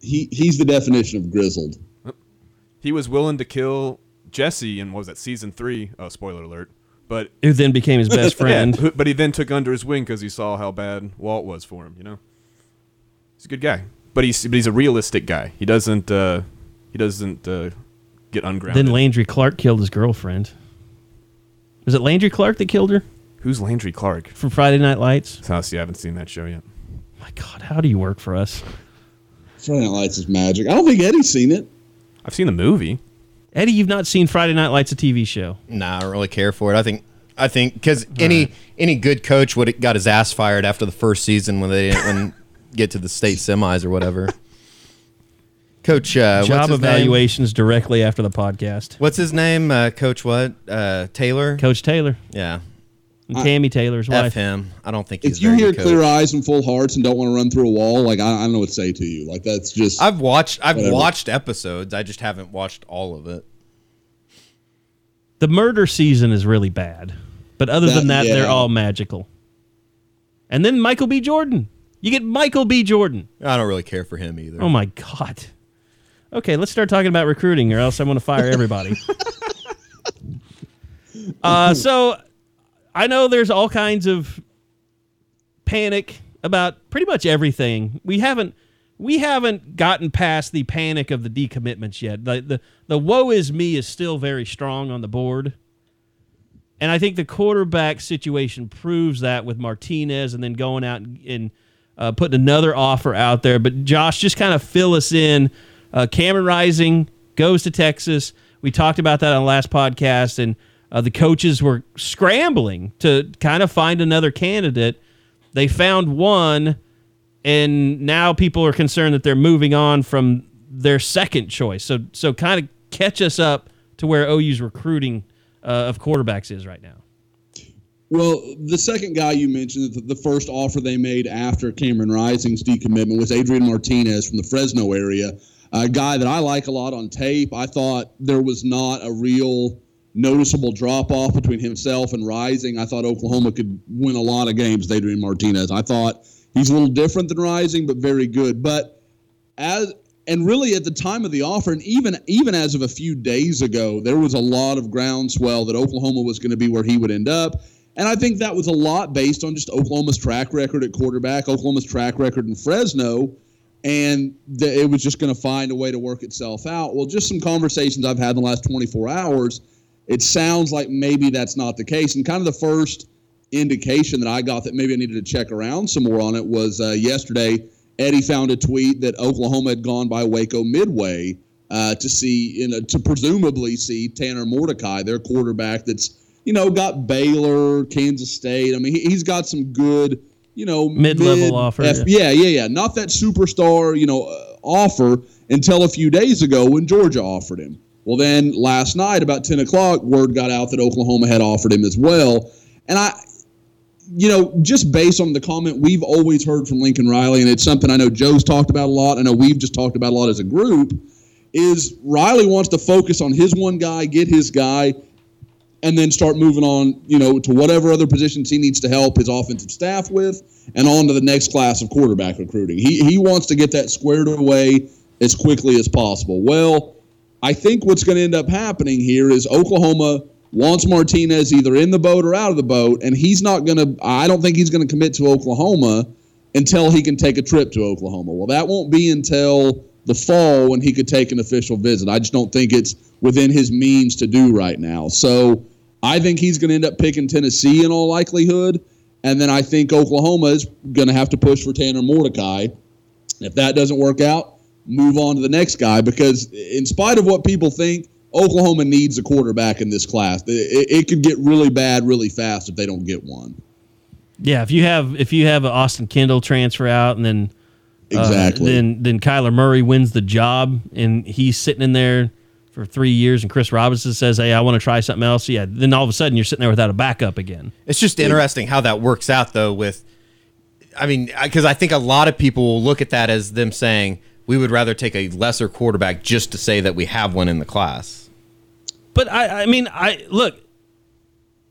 He he's the definition of grizzled. He was willing to kill Jesse in what was that season three? Oh, spoiler alert! But Who then became his best (laughs) friend. yeah, but he then took under his wing because he saw how bad Walt was for him. You know, he's a good guy, but he's but he's a realistic guy. He doesn't uh, he doesn't uh, get ungrounded. Then Landry Clark killed his girlfriend. Was it Landry Clark that killed her Who's Landry Clark? from Friday Night Lights? Oh, see, I haven't seen that show yet. My God, how do you work for us, Friday Night Lights is magic. I don't think Eddie's seen it. I've seen the movie. Eddie? You've not seen Friday Night Lights, a TV show? Nah, I don't really care for it. I think I think because any any good coach would have got his ass fired after the first season when they didn't (laughs) get to the state semis or whatever. Coach, uh, what's Job his name? evaluations directly after the podcast. What's his name? Uh, Coach what? Uh, Taylor. Coach Taylor yeah, and Tammy Taylor's f wife. him. I don't think he's If you hear clear eyes and full hearts and don't want to run through a wall, like I, I don't know what to say to you. Like that's just I've watched I've Whatever. watched episodes. I just haven't watched all of it. The murder season is really bad, but other than That- that, they're all magical. And then Michael B. Jordan. You get Michael B. Jordan. I don't really care for him either. Oh my God. Okay, let's start talking about recruiting, or else I'm going to fire everybody. (laughs) uh, so I know there's all kinds of panic about pretty much everything. We haven't we haven't gotten past the panic of the decommitments yet. The the the woe is me is still very strong on the board. And I think the quarterback situation proves that with Martinez and then going out and, and uh, putting another offer out there. But Josh, just kind of fill us in. Uh, Cameron Rising goes to Texas. We talked about that on the last podcast, and uh, the coaches were scrambling to kind of find another candidate. They found one, and now people are concerned that they're moving on from their second choice. So, so kind of catch us up to where OU's recruiting uh, of quarterbacks is right now. Well, the second guy you mentioned, the, the first offer they made after Cameron Rising's decommitment was Adrian Martinez from the Fresno area, a guy that I like a lot on tape. I thought there was not a real noticeable drop off between himself and Rising. I thought Oklahoma could win a lot of games Adrian Martinez. I thought he's a little different than Rising, but very good. But as and really at the time of the offer, and even even as of a few days ago, there was a lot of groundswell that Oklahoma was going to be where he would end up. And I think that was a lot based on just Oklahoma's track record at quarterback, Oklahoma's track record in Fresno, and the, it was just going to find a way to work itself out. Well, just some conversations I've had in the last 24 hours, it sounds like maybe that's not the case. And kind of the first indication that I got that maybe I needed to check around some more on it was uh, yesterday. Eddie found a tweet that Oklahoma had gone by Waco Midway uh, to see, in a, to presumably see Tanner Mordecai, their quarterback that's you know, got Baylor, Kansas State. I mean, he, has got some good, you know, mid-level mid offer. F- yeah. yeah, yeah, yeah. Not that superstar, you know, uh, offer until a few days ago when Georgia offered him. Well, then last night about 10 o'clock, word got out that Oklahoma had offered him as well. And I, you know, just based on the comment we've always heard from Lincoln Riley, and it's something I know Joe's talked about a lot. I know we've just talked about a lot as a group. Is Riley wants to focus on his one guy, get his guy, and then start moving on, you know, to whatever other positions he needs to help his offensive staff with, and on to the next class of quarterback recruiting. He he wants to get that squared away as quickly as possible. Well, I think what's going to end up happening here is Oklahoma wants Martinez either in the boat or out of the boat, and he's not going to. I don't think he's going to commit to Oklahoma until he can take a trip to Oklahoma. Well, that won't be until the fall when he could take an official visit. I just don't think it's within his means to do right now. So I think he's going to end up picking Tennessee in all likelihood. And then I think Oklahoma is going to have to push for Tanner Mordecai. If that doesn't work out, move on to the next guy because, in spite of what people think, Oklahoma needs a quarterback in this class. It, it could get really bad really fast if they don't get one. Yeah, if you have if you have Austin Kendall transfer out and then Exactly. Uh, then then Kyler Murray wins the job, and he's sitting in there for three years, and Chris Robinson says, "Hey, I want to try something else." Yeah. Then all of a sudden, you're sitting there without a backup again. It's just interesting how that works out, though. With, I mean, because I think a lot of people will look at that as them saying we would rather take a lesser quarterback just to say that we have one in the class. But I, I mean, I look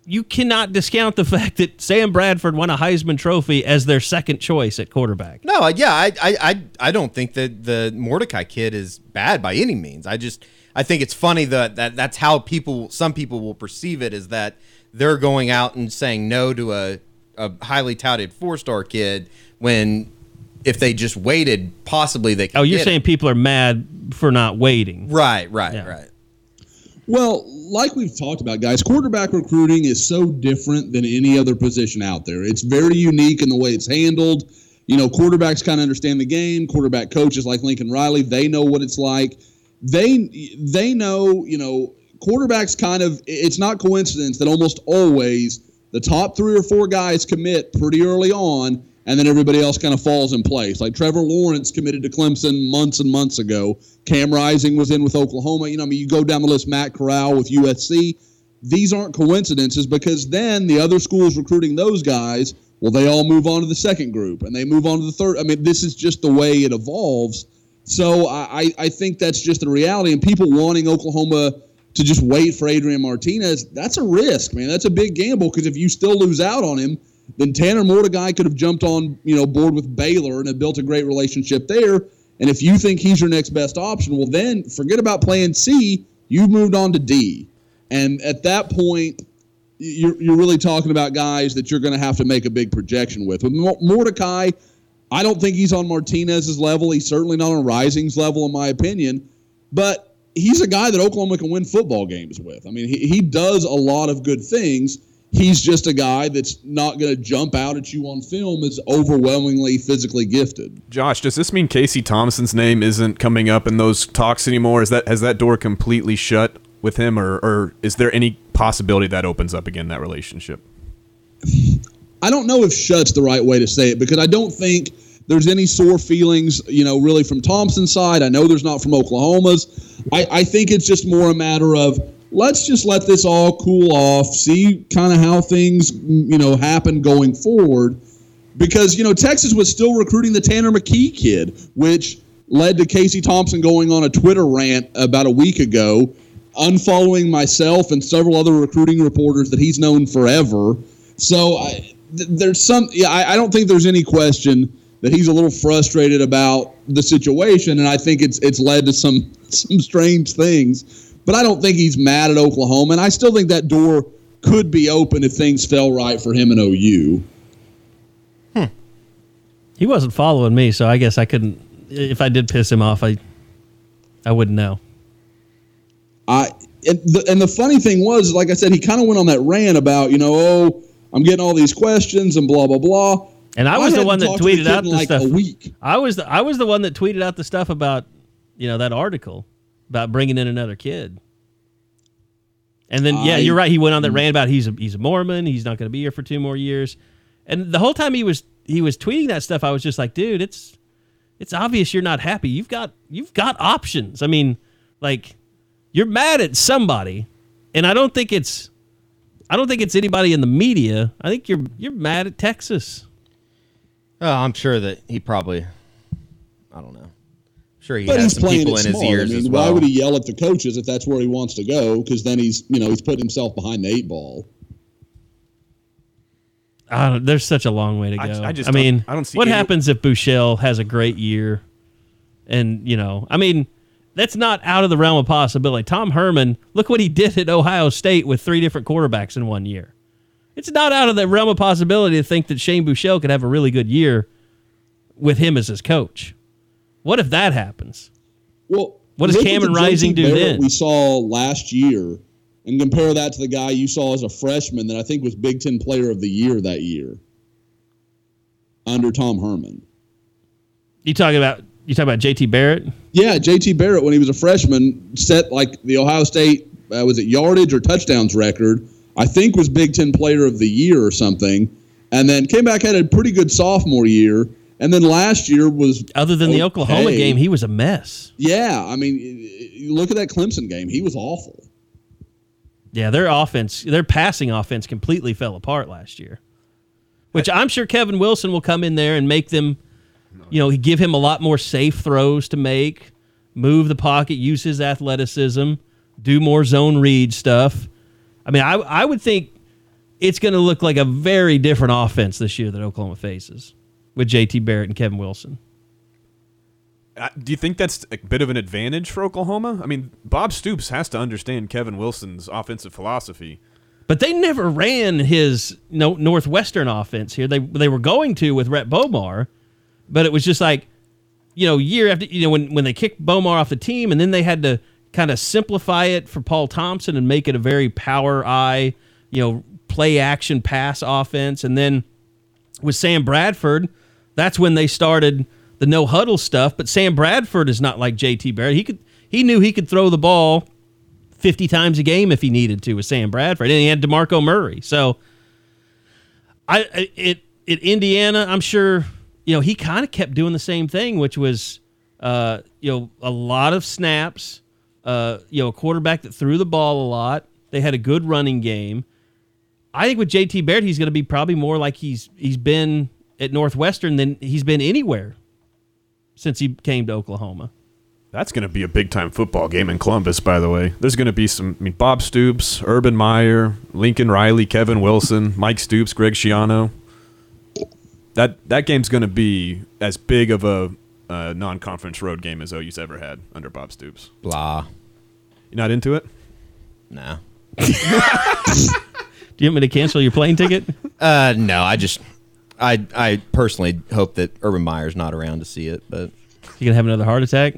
you cannot discount the (laughs) fact that Sam Bradford won a Heisman Trophy as their second choice at quarterback. No, yeah, I, I, I, I don't think that the Mordecai kid is bad by any means. I just, I think it's funny that, that that's how people, some people will perceive it is that they're going out and saying no to a, a highly touted four star kid when if they just waited, possibly they. Could oh, you're saying it. people are mad for not waiting? Right, right, yeah. right. Well, like we've talked about, guys, quarterback recruiting is so different than any other position out there. It's very unique in the way it's handled. You know, quarterbacks kind of understand the game. Quarterback coaches like Lincoln Riley, they know what it's like. They they know, you know, quarterbacks kind of it's not coincidence that almost always the top 3 or 4 guys commit pretty early on and then everybody else kind of falls in place. Like Trevor Lawrence committed to Clemson months and months ago. Cam Rising was in with Oklahoma. You know, I mean, you go down the list, Matt Corral with USC. These aren't coincidences because then the other schools recruiting those guys, well, they all move on to the second group and they move on to the third. I mean, this is just the way it evolves. So I, I think that's just the reality. And people wanting Oklahoma to just wait for Adrian Martinez, that's a risk, man. That's a big gamble because if you still lose out on him, then Tanner Mordecai could have jumped on, you know, board with Baylor and have built a great relationship there. And if you think he's your next best option, well, then forget about playing C. You've moved on to D. And at that point, you're, you're really talking about guys that you're going to have to make a big projection with. With Mordecai, I don't think he's on Martinez's level. He's certainly not on Rising's level, in my opinion. But he's a guy that Oklahoma can win football games with. I mean, he, he does a lot of good things. He's just a guy that's not going to jump out at you on film as overwhelmingly physically gifted. Josh, does this mean Casey Thompson's name isn't coming up in those talks anymore? Is that has that door completely shut with him, or, or is there any possibility that opens up again that relationship? I don't know if shut's the right way to say it because I don't think there's any sore feelings, you know, really from Thompson's side. I know there's not from Oklahoma's. I, I think it's just more a matter of let's just let this all cool off, see kind of how things, mm, you know, happen going forward. Because, you know, Texas was still recruiting the Tanner McKee kid, which led to Casey Thompson going on a Twitter rant about a week ago, unfollowing myself and several other recruiting reporters that he's known forever. So I, th- there's some, yeah, I, I don't think there's any question that he's a little frustrated about the situation, and I think it's it's led to some (laughs) some strange things. But I don't think he's mad at Oklahoma, and I still think that door could be open if things fell right for him and OU. Hmm. He wasn't following me, so I guess I couldn't. If I did piss him off, I I wouldn't know. I and the, and the funny thing was, like I said, he kind of went on that rant about you know, oh, I'm getting all these questions and blah blah blah. And I was the one that talked to the tweeted out the like stuff. a week. I was the I was the one that tweeted out the stuff about you know that article about bringing in another kid. And then yeah, I- you're right. He went on that mm. rant about he's a he's a Mormon. He's not going to be here for two more years. And the whole time he was he was tweeting that stuff, I was just like, dude, it's it's obvious you're not happy. You've got you've got options. I mean, like you're mad at somebody, and I don't think it's I don't think it's anybody in the media. I think you're you're mad at Texas. Oh, I'm sure that he probably. I don't know. I'm sure he But he's playing it in his smart. ears I mean, as why well. would he yell at the coaches if that's where he wants to go? Because then he's, you know, he's putting himself behind the eight ball. I don't, there's such a long way to go. I- I, I just don't- mean, I don't see what any- happens if Buechele has a great year, and you know, I mean, that's not out of the realm of possibility. Tom Herman, look what he did at Ohio State with three different quarterbacks in one year. It's not out of the realm of possibility to think that Shane Buechele could have a really good year with him as his coach. What if that happens? Well, What does Cameron Rising do then? We saw last year, and compare that to the guy you saw as a freshman that I think was Big Ten Player of the Year that year under Tom Herman. You talking about you talking about JT Barrett? Yeah, J.T. Barrett when he was a freshman set like the Ohio State uh, was it yardage or touchdowns record. I think was Big Ten Player of the Year or something, and then came back had a pretty good sophomore year, and then last year was Other than the. Oklahoma game, he was a mess. Yeah, I mean, you look at that Clemson game; he was awful. Yeah, their offense, their passing offense completely fell apart last year. Which I'm sure Kevin Wilson will come in there and make them, you know, give him a lot more safe throws to make, move the pocket, use his athleticism, do more zone read stuff. I mean, I I would think it's going to look like a very different offense this year that Oklahoma faces with JT Barrett and Kevin Wilson. Uh, Do you think that's a bit of an advantage for Oklahoma? I mean, Bob Stoops has to understand Kevin Wilson's offensive philosophy. But they never ran his no, Northwestern offense here. They they were going to with Rhett Bomar, but it was just like, you know, year after you know when when they kicked Bomar off the team, and then they had to kind of simplify it for Paul Thompson and make it a very power I, you know, play action pass offense, and then with Sam Bradford, that's when they started the no huddle stuff. But Sam Bradford is not like JT Barrett. He could he knew he could throw the ball 50 times a game if he needed to with Sam Bradford. And he had DeMarco Murray. So I it at Indiana, I'm sure, you know, he kind of kept doing the same thing, which was uh, you know, a lot of snaps, uh, you know, a quarterback that threw the ball a lot. They had a good running game. I think with JT Barrett, he's going to be probably more like he's he's been at Northwestern than he's been anywhere since he came to Oklahoma. That's going to be a big time football game in Columbus, by the way. There's going to be some, I mean, Bob Stoops, Urban Meyer, Lincoln Riley, Kevin Wilson, Mike Stoops, Greg Schiano. That that game's going to be as big of a uh, non conference road game as OU's ever had under Bob Stoops. Blah. You're not into it? No. (laughs) Do you want me to cancel your plane ticket? Uh, no. I just, I, I personally hope that Urban Meyer's not around to see it, but he gonna have another heart attack?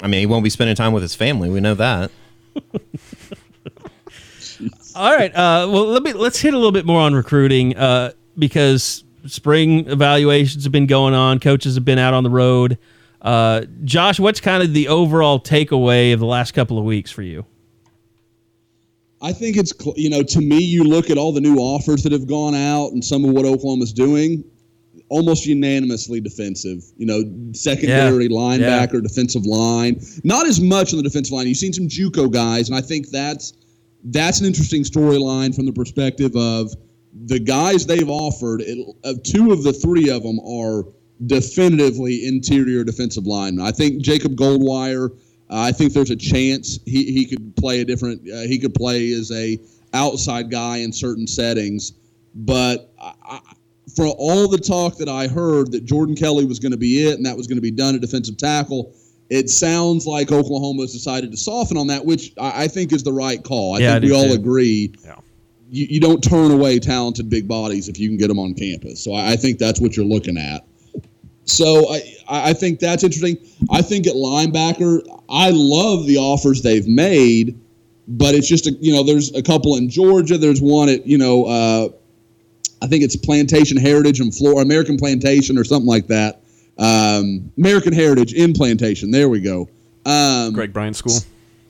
I mean, he won't be spending time with his family. We know that. (laughs) All right. Uh, well, let me let's hit a little bit more on recruiting uh, because spring evaluations have been going on. Coaches have been out on the road. Uh, Josh, what's kind of the overall takeaway of the last couple of weeks for you? I think it's you know to me you look at all the new offers that have gone out and some of what Oklahoma's doing, almost unanimously defensive. You know, secondary Yeah. linebacker, Yeah. defensive line. Not as much on the defensive line. You've seen some JUCO guys, and I think that's that's an interesting storyline from the perspective of the guys they've offered. It, uh, two of the three of them are definitively interior defensive linemen. I think Jacob Goldwire. Uh, I think there's a chance he, he could play a different. Uh, he could play as a outside guy in certain settings, but I, I, for all the talk that I heard that Jordan Kelly was going to be it and that was going to be done at defensive tackle, it sounds like Oklahoma has decided to soften on that, which I, I think is the right call. I Yeah, I think we all too. agree. Yeah. You, you don't turn away talented big bodies if you can get them on campus. So I, I think that's what you're looking at. So I, I think that's interesting. I think at linebacker, I love the offers they've made, but it's just a, you know there's a couple in Georgia. There's one at you know uh, I think it's Plantation Heritage in Florida, American Plantation or something like that. Um, American Heritage in Plantation. There we go. Um, Greg Bryan School.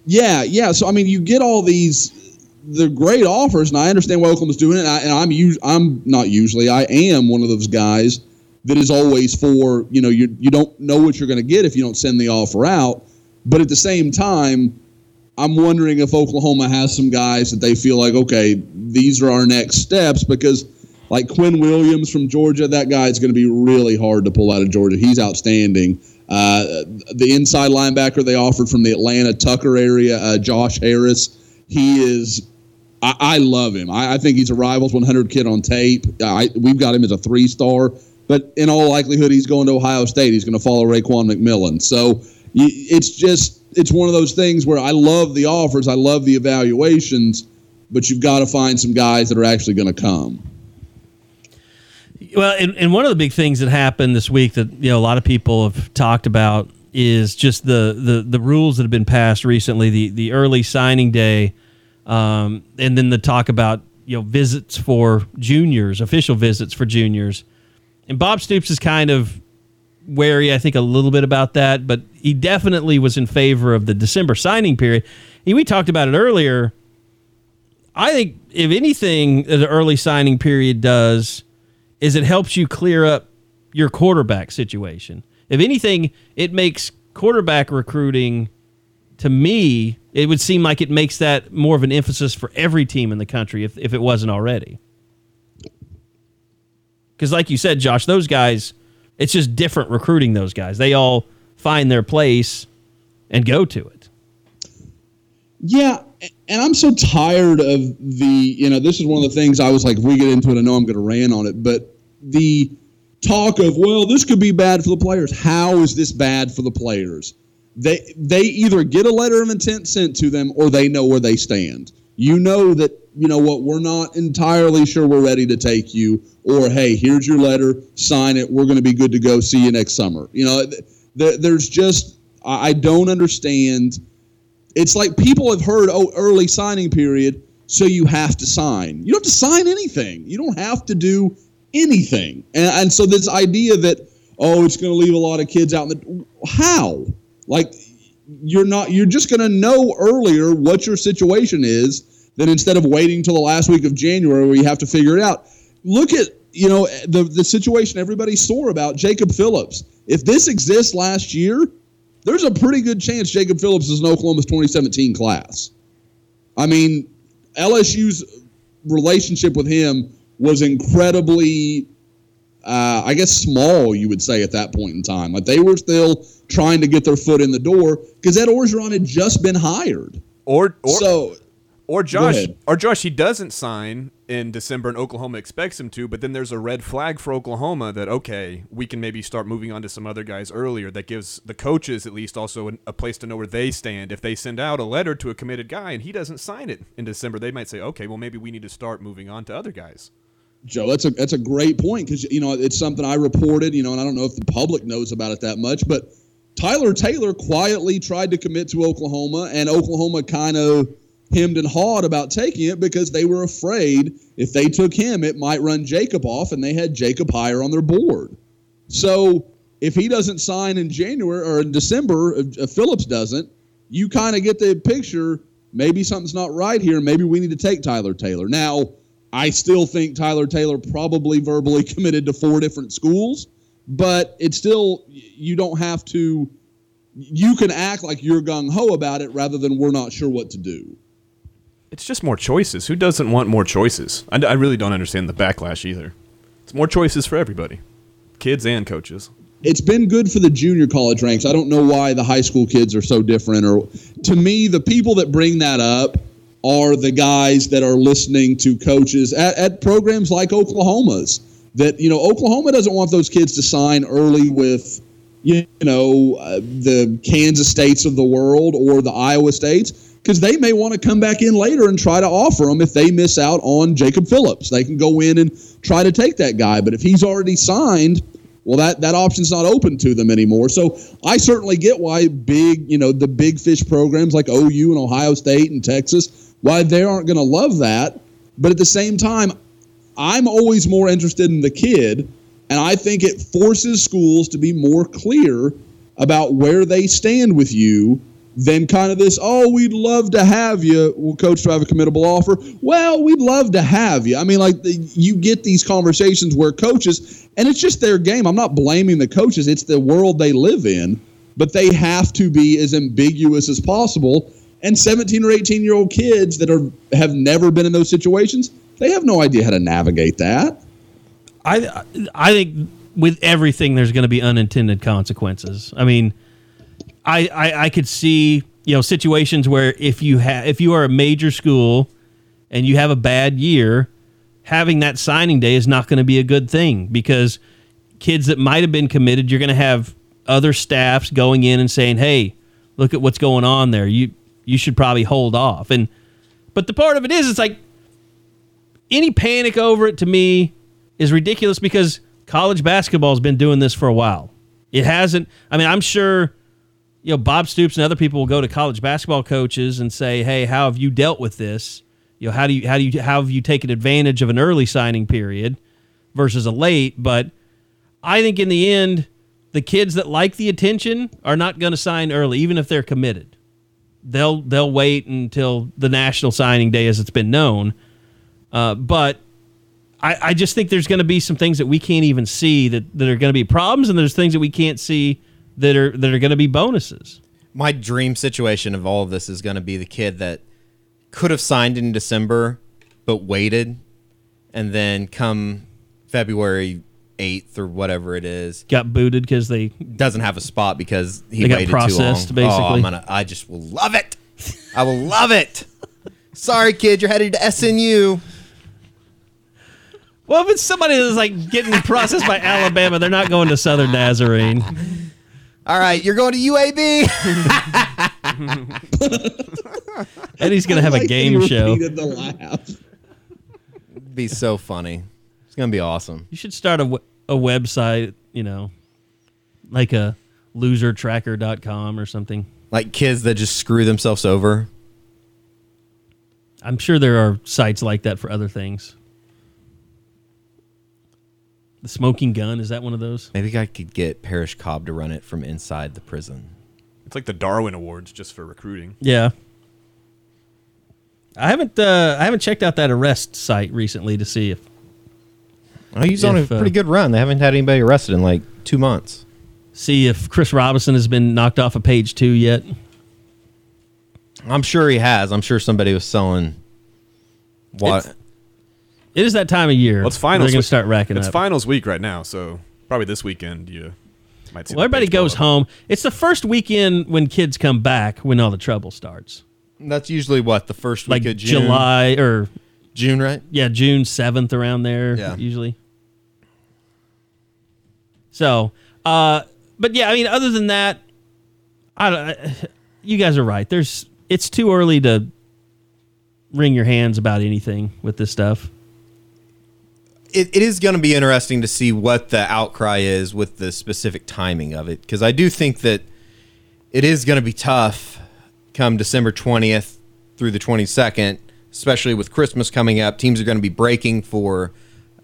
yeah, yeah. So I mean, you get all these the great offers, and I understand why Oklahoma's doing it. And, I, and I'm I'm not usually. I am one of those guys that is always for you know you you don't know what you're going to get if you don't send the offer out. But at the same time, I'm wondering if Oklahoma has some guys that they feel like okay, these are our next steps because. Like Quinn Williams from Georgia, that guy is going to be really hard to pull out of Georgia. He's outstanding. Uh, the inside linebacker they offered from the Atlanta Tucker area, uh, Josh Harris, he is. I, I love him. I, I think he's a Rivals 100 kid on tape. I, we've got him as a three star, but in all likelihood, he's going to Ohio State. He's going to follow Raekwon McMillan. So it's just it's one of those things where I love the offers, I love the evaluations, but you've got to find some guys that are actually going to come. Well, and, and one of the big things that happened this week that you know a lot of people have talked about is just the the, the rules that have been passed recently. The the early signing day, um, and then the talk about you know visits for juniors, official visits for juniors. And Bob Stoops is kind of wary, I think, a little bit about that, but he definitely was in favor of the December signing period. And we talked about it earlier. I think if anything, the early signing period does is it helps you clear up your quarterback situation. If anything, it makes quarterback recruiting to me, it would seem like it makes that more of an emphasis for every team in the country if, if it wasn't already. Because, like you said, Josh, those guys, it's just different recruiting those guys. They all find their place and go to it. Yeah, and I'm so tired of the, you know, this is one of the things I was like, if we get into it, I know I'm going to rant on it, but the talk of, well, this could be bad for the players. How is this bad for the players? They they either get a letter of intent sent to them or they know where they stand. You know that, you know what, we're not entirely sure we're ready to take you, or hey, here's your letter, sign it, we're going to be good to go, see you next summer. You know, th- there, there's just, I I don't understand. It's like people have heard oh early signing period so you have to sign. You don't have to sign anything. You don't have to do anything. And, and so this idea that oh it's going to leave a lot of kids out in the how? Like you're not you're just going to know earlier what your situation is than instead of waiting till the last week of january where you have to figure it out look at you know the the situation everybody's sore about jacob phillips if this exists last year there's a pretty good chance Jacob Phillips is in Oklahoma's 2017 class. I mean, LSU's relationship with him was incredibly, uh, I guess, small, you would say, at that point in time. Like they were still trying to get their foot in the door because Ed Orgeron had just been hired. Or or so, or Josh or Josh he doesn't sign in December and Oklahoma expects him to, but then there's a red flag for Oklahoma that okay, we can maybe start moving on to some other guys earlier. That gives the coaches at least also a place to know where they stand. If they send out a letter to a committed guy and he doesn't sign it in December, they might say, okay, well maybe we need to start moving on to other guys. Joe, that's a that's a great point because you know it's something I reported, you know, and I don't know if the public knows about it that much, but Tyler Taylor quietly tried to commit to Oklahoma, and Oklahoma kind of hemmed and hawed about taking it because they were afraid if they took him, it might run Jacob off, and they had Jacob higher on their board. So if he doesn't sign in January or in December, if Phillips doesn't, you kind of get the picture. Maybe something's not right here. Maybe we need to take Tyler Taylor. Now, I still think Tyler Taylor probably verbally (laughs) committed to four different schools, but it's still, you don't have to, you can act like you're gung ho about it rather than we're not sure what to do. It's just more choices. Who doesn't want more choices? I, I really don't understand the backlash either. It's more choices for everybody, kids and coaches. It's been good for the junior college ranks. I don't know why the high school kids are so different. Or to me, the people that bring that up are the guys that are listening to coaches at, at programs like Oklahoma's. That you know, Oklahoma doesn't want those kids to sign early with you know uh, the Kansas states of the world or the Iowa states because they may want to come back in later and try to offer them if they miss out on Jacob Phillips. They can go in and try to take that guy, but if he's already signed, well, that that option's not open to them anymore. So I certainly get why big, you know, the big fish programs like OU and Ohio State and Texas, why they aren't going to love that. But at the same time, I'm always more interested in the kid, and I think it forces schools to be more clear about where they stand with you than kind of this, oh, we'd love to have you. Well, coach, do I have a committable offer? Well, we'd love to have you. I mean, like, the, you get these conversations where coaches, and it's just their game. I'm not blaming the coaches, it's the world they live in, but they have to be as ambiguous as possible. And 17 or 18 year old kids that are have never been in those situations, they have no idea how to navigate that. I I think with everything there's going to be unintended consequences. I mean, I, I I could see you know situations where if you have if you are a major school and you have a bad year, having that signing day is not going to be a good thing because kids that might have been committed, you're going to have other staffs going in and saying, "Hey, look at what's going on there. You you should probably hold off." And but the part of it is, it's like any panic over it to me is ridiculous because college basketball has been doing this for a while. It hasn't. I mean, I'm sure you know Bob Stoops and other people will go to college basketball coaches and say, "Hey, how have you dealt with this? You know, how do you how do you how have you taken advantage of an early signing period versus a late?" But I think in the end, the kids that like the attention are not going to sign early, even if they're committed. They'll they'll wait until the national signing day, as it's been known. Uh, but I, I just think there's going to be some things that we can't even see that, that are going to be problems, and there's things that we can't see that are that are going to be bonuses. My dream situation of all of this is going to be the kid that could have signed in December but waited, and then come February eighth or whatever it is, Got booted because they doesn't have a spot because he They got waited processed, too long. Oh, I'm basically. gonna, I just will love it. I will love it. Sorry, kid, you're headed to SNU. Well, if it's somebody that's like getting processed by Alabama, they're not going to Southern Nazarene. All right, you're going to UAB. And (laughs) he's going to have Like a game show. the laugh. be so funny. It's gonna be awesome. You should start a, w- a website, you know, like a losertracker.com or something. Like kids that just screw themselves over. I'm sure there are sites like that for other things. The smoking gun is that one of those? Maybe I could get Parrish Cobb to run it from inside the prison. It's like the Darwin Awards just for recruiting. Yeah. I haven't uh, I haven't checked out that arrest site recently to see if Oh, he's on a If, uh, pretty good run. They haven't had anybody arrested in like two months. see if Chris Robinson has been knocked off of page two yet. I'm sure he has. I'm sure somebody was selling. What? It's- It is that time of year. Well, it's finals. They're going to start racking It's up. finals week right now, so probably this weekend you might see. Well, everybody goes up. home. It's the first weekend when kids come back when all the trouble starts. That's usually what the first Like week of June. July or June, right? yeah, June seventh around there. Yeah. usually. So, uh, but yeah, I mean, other than that, I, don't- you guys are right. There's it's too early to wring your hands about anything with this stuff. It, it is going to be interesting to see what the outcry is with the specific timing of it because I do think that it is going to be tough come December 20th through the 22nd, especially with Christmas coming up. Teams are going to be breaking for,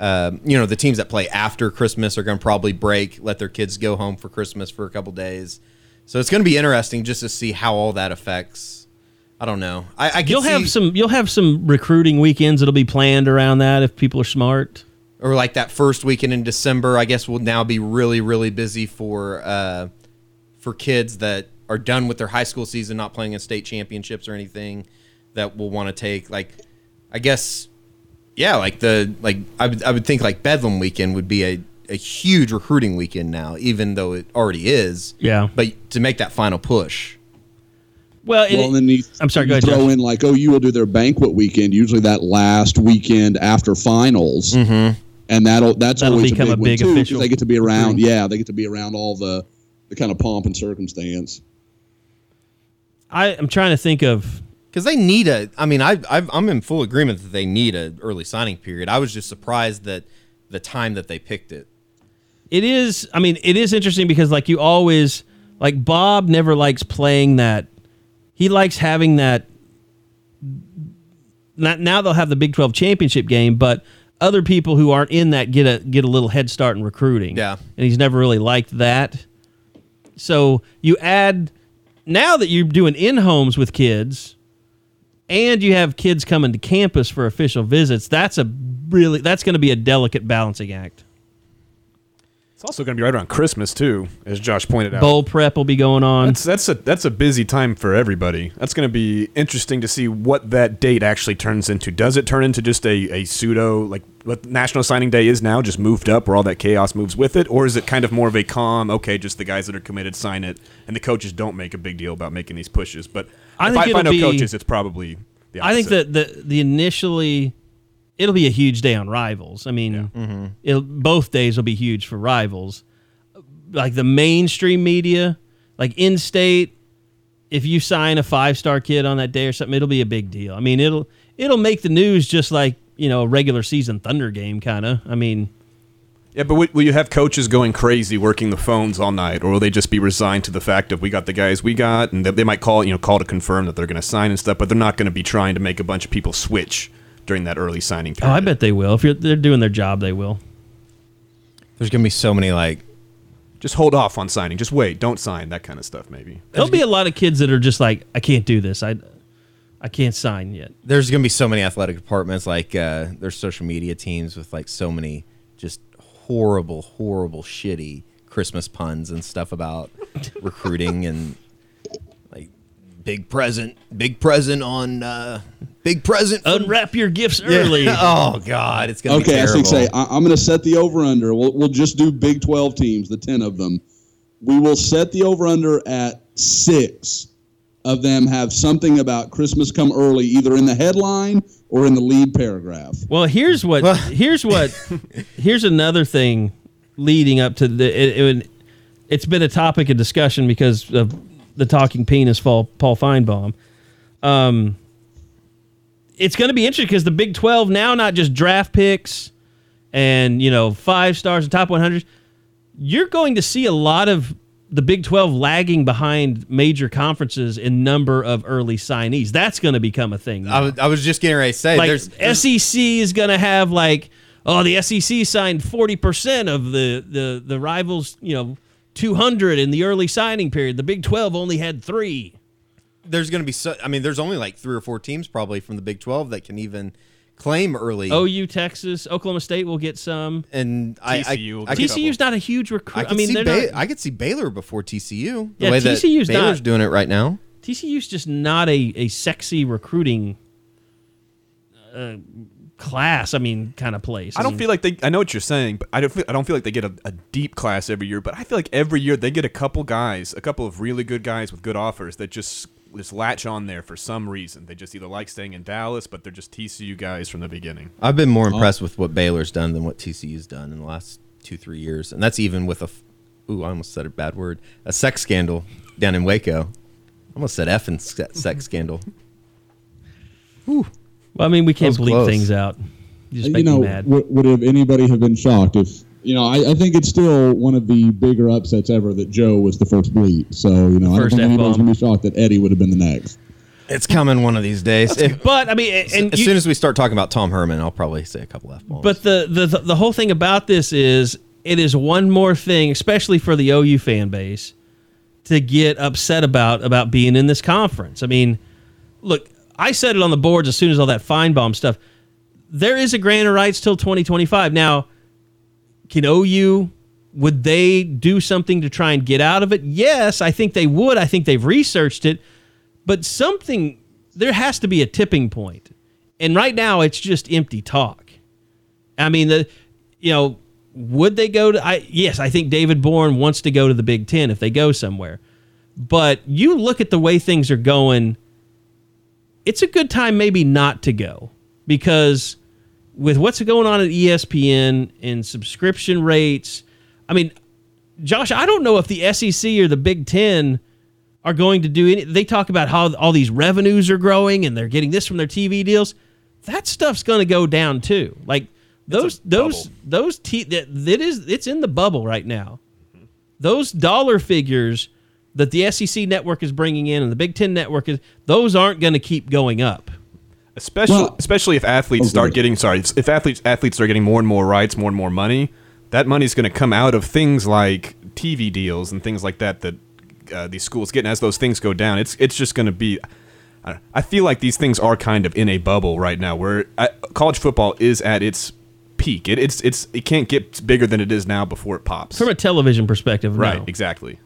uh, you know, the teams that play after Christmas are going to probably break, let their kids go home for Christmas for a couple days. So it's going to be interesting just to see how all that affects. I don't know. I, I You'll see, have some. You'll have some recruiting weekends that'll be planned around that if people are smart. Or like that first weekend in December. I guess will now be really, really busy for uh, for kids that are done with their high school season, not playing in state championships or anything, that will want to take like, I guess, yeah, like the like I would I would think like Bedlam weekend would be a a huge recruiting weekend now, even though it already is. Yeah. But to make that final push, Well, Well, and then you, I'm sorry, you go ahead, throw Josh. in like, oh, you will do their banquet weekend, usually that last weekend after finals, mm-hmm. And that'll that's That'll always become a a big, big one too, 'cause official They get to be around, recruiting. yeah, they get to be around all the the kind of pomp and circumstance. I, I'm trying to think of. because they need a. I mean, I I've, I'm in full agreement that they need a early signing period. I was just surprised that the time that they picked it. It is. I mean, it is interesting because like you always like Bob never likes playing that. He likes having that. Not now they'll have the Big Twelve championship game, but other people who aren't in that get a get a little head start in recruiting. Yeah. and he's never really liked that. So you add now that you're doing in homes with kids, and you have kids coming to campus for official visits. That's a really that's going to be a delicate balancing act. It's also going to be right around Christmas too, as Josh pointed out. Bowl prep will be going on. That's that's a that's a busy time for everybody. That's going to be interesting to see what that date actually turns into. Does it turn into just a, a pseudo like what National Signing Day is now, just moved up where all that chaos moves with it, or is it kind of more of a calm? Okay, just the guys that are committed sign it, and the coaches don't make a big deal about making these pushes. But I if think I, it'll know coaches, it's probably the I think that the the initially it'll be a huge day on rivals. I mean, mm-hmm. it'll, both days will be huge for rivals. Like the mainstream media, like in state, if you sign a five star kid on that day or something, it'll be a big deal. I mean, it'll it'll make the news just like you know a regular season Thunder game kind of. I mean, Yeah, but will- will you have coaches going crazy working the phones all night, or will they just be resigned to the fact of we got the guys we got, and they, they might call you know call to confirm that they're going to sign and stuff, but they're not going to be trying to make a bunch of people switch during that early signing period. oh. I bet they will. If you're, they're doing their job, they will. There's gonna be so many like just hold off on signing. Just wait, don't sign that kind of stuff. Maybe. There'll be a lot of kids that are just like, I can't do this. I I can't sign yet. there's gonna be so many athletic departments like uh, there's social media teams with like so many just horrible, horrible, shitty Christmas puns and stuff about (laughs) recruiting and like big present, big present on uh, big present. from- Unwrap your gifts early. (laughs) oh God, it's gonna be Okay, I think say I, I'm going to set the over under. We'll we'll just do Big 12 teams, the 10 of them. We will set the over under at six of them have something about Christmas come early, either in the headline or in the lead paragraph. Well, here's what (laughs) here's what (laughs) here's another thing leading up to the it, it, it's been a topic of discussion because of the talking penis Paul Paul Finebaum. Um, it's going to be interesting because the Big Twelve now not just draft picks and you know five stars and top one hundred. You're going to see a lot of the Big 12 lagging behind major conferences in number of early signees. That's going to become a thing. I was, I was just getting ready to say like there's, there's SEC is going to have like oh the SEC signed 40% of the the the rivals, you know, 200 in the early signing period. The Big 12 only had 3. there's going to be so I mean there's only like three or four teams probably from the Big 12 that can even claim early OU, Texas, Oklahoma State will get some. and I, I, TCU will I, get. TCU's not a huge recruit. I, could mean, see they're Ba- not, I could see Baylor before TCU. The Yeah, way that TCU's not- Baylor's doing it right now. TCU's just not a a sexy recruiting uh, class. I mean, kind of place. I don't mean, feel like they. I know what you're saying, but I don't. Feel, I don't feel like they get a, a deep class every year. But I feel like every year they get a couple guys, a couple of really good guys with good offers that just just latch on there for some reason. They just either like staying in Dallas, but they're just TCU guys from the beginning. I've been more oh. impressed with what Baylor's done than what TCU's done in the last two three years, and that's even with a. Ooh, I almost said a bad word. A sex scandal down in Waco. I almost said F and sex scandal. (laughs) Well, I mean, we can't was bleep close. things out. You just uh, you make know, me mad. would, would have anybody have been shocked if you know, I, I think it's still one of the bigger upsets ever that Joe was the first bleep. So you know, I don't think anybody's F-bomb. gonna be shocked that Eddie would have been the next. It's coming one of these days. If- But I mean, and as you- soon as we start talking about Tom Herman, I'll probably say a couple f bombs. But the, the the whole thing about this is it is one more thing, especially for the OU fan base, to get upset about about being in this conference. I mean, look, I said it on the boards as soon as all that Finebaum stuff. There is a grant of rights till 2025. Now, can OU would they do something to try and get out of it? Yes, I think they would. I think they've researched it, but something there has to be a tipping point. And right now it's just empty talk. I mean, the you know, would they go to? I yes, I think David Boren wants to go to the Big Ten if they go somewhere. But you look at the way things are going. It's a good time maybe not to go because with what's going on at ESPN and subscription rates. I mean, Josh, I don't know if the SEC or the Big Ten are going to do any. They talk about how all these revenues are growing and they're getting this from their TV deals. That stuff's going to go down too. Like those those bubble. those t that that is it's in the bubble right now. Those dollar figures that the SEC network is bringing in and the Big Ten network is those aren't going to keep going up. especially Well- especially if athletes Oh, start getting sorry if athletes athletes are getting more and more rights more and more money that money's going to come out of things like tv deals and things like that that uh, these schools get. And as those things go down it's it's just going to be I, I feel like these things are kind of in a bubble right now where uh, college football is at its peak. It, it's it's it can't get bigger than it is now before it pops. From a television perspective, right no. exactly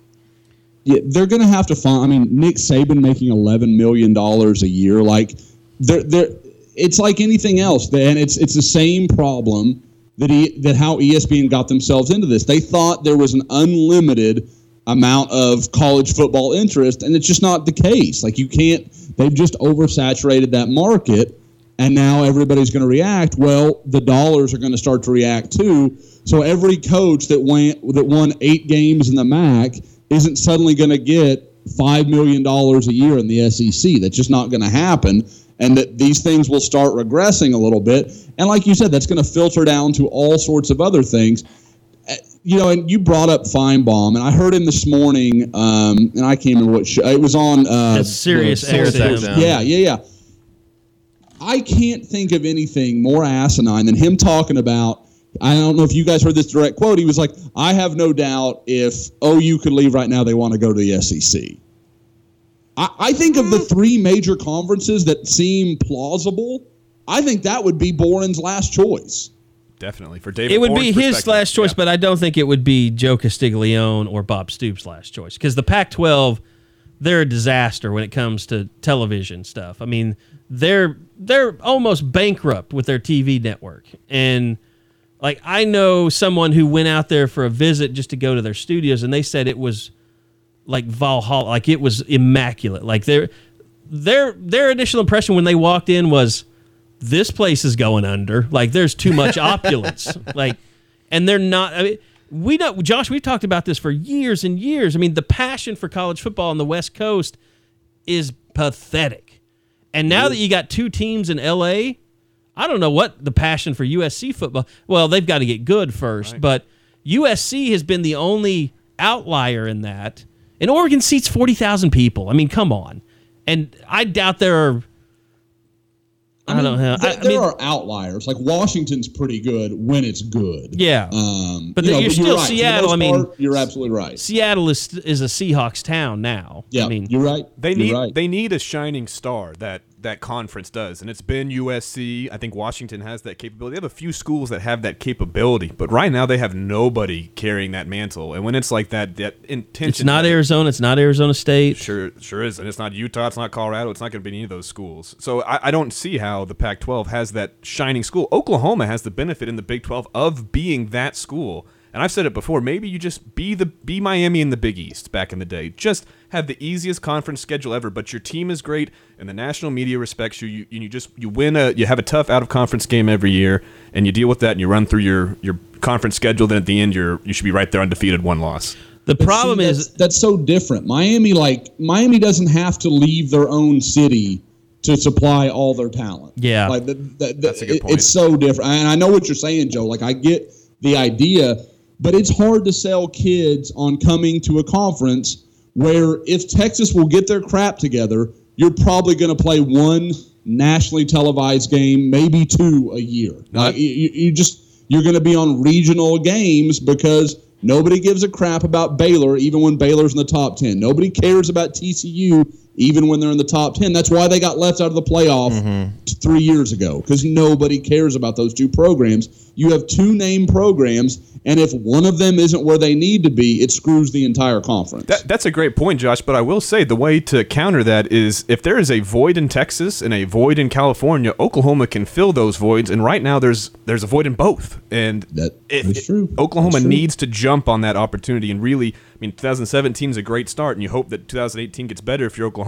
Yeah, they're going to have to find. I mean, Nick Saban making eleven million dollars a year, like they're they're. It's like anything else, and it's it's the same problem that he that how ESPN got themselves into this. They thought there was an unlimited amount of college football interest, and it's just not the case. Like you can't. They've just oversaturated that market, and now everybody's going to react. Well, the dollars are going to start to react too. So every coach that went that won eight games in the MAC isn't suddenly going to get five million dollars a year in the SEC. That's just not going to happen, and that these things will start regressing a little bit. And like you said, that's going to filter down to all sorts of other things. Uh, You know, and you brought up Finebaum, and I heard him this morning, um, and I can't remember what show it was on. Uh, That's Sirius the- XM. XM. Yeah, yeah, yeah. I can't think of anything more asinine than him talking about. I don't know if you guys heard this direct quote. He was like, "I have no doubt if OU could leave right now, they want to go to the SEC." I, I think of the mm-hmm. three major conferences that seem plausible. I think that would be Boren's last choice. definitely for David It would be his last choice, yeah. but I don't think it would be Joe Castiglione or Bob Stoops' last choice because the Pac-12, they're a disaster when it comes to television stuff. I mean, they're they're almost bankrupt with their TV network, and like I know someone who went out there for a visit just to go to their studios, and they said it was like Valhalla, like it was immaculate. Like their their their initial impression when they walked in was this place is going under. Like there's too much (laughs) opulence. Like, and they're not. I mean, we know, Josh. We've talked about this for years and years. I mean, the passion for college football on the West Coast is pathetic. And now that you got two teams in LA, I don't know what the passion for USC football. Well, they've got to get good first, but USC has been the only outlier in that. And Oregon seats forty thousand people. I mean, come on. And I doubt there are. I, don't know. There, I, I there mean, are outliers. Like Washington's pretty good when it's good. Yeah. Um, But you then know, you're but still right. For the Seattle, I mean- part, you're absolutely right. Seattle is is a Seahawks town now. Yeah, I mean, you're right. They You're need right. they need a shining star that that conference does, and it's been USC. I think Washington has that capability. They have a few schools that have that capability, but right now they have nobody carrying that mantle. And when it's like that, that intention. it's not Arizona. It's not Arizona State. Sure, sure is, and it's not Utah. It's not Colorado. It's not going to be any of those schools. So I, I don't see how the Pac-12 has that shining school. Oklahoma has the benefit in the Big 12 of being that school. And I've said it before. Maybe you just be the be Miami in the Big East back in the day. Just have the easiest conference schedule ever, but your team is great and the national media respects you. You, you just you win a you have a tough out of conference game every year, and you deal with that and you run through your your conference schedule. Then at the end, you're you should be right there undefeated, one loss. The problem see, is that's, that's so different. Miami, like Miami, doesn't have to leave their own city to supply all their talent. Yeah. like the, the, the- That's a good it- point. It's so different, and I know what you're saying, Joe. Like I get the idea, but it's hard to sell kids on coming to a conference where if Texas will get their crap together, you're probably going to play one nationally televised game, maybe two a year. Like you, you just you're going to be on regional games because nobody gives a crap about Baylor, even when Baylor's in the top ten. Nobody cares about TCU, even when they're in the top ten. That's why they got left out of the playoff mm-hmm. t- three years ago because nobody cares about those two programs. You have two name programs, and if one of them isn't where they need to be, it screws the entire conference. That, that's a great point, Josh. But I will say the way to counter that is if there is a void in Texas and a void in California, Oklahoma can fill those voids. And right now, there's there's a void in both. And That if- is true. Oklahoma That's true. needs to jump on that opportunity and really. I mean, 2017 is a great start, and you hope that 2018 gets better if you're Oklahoma.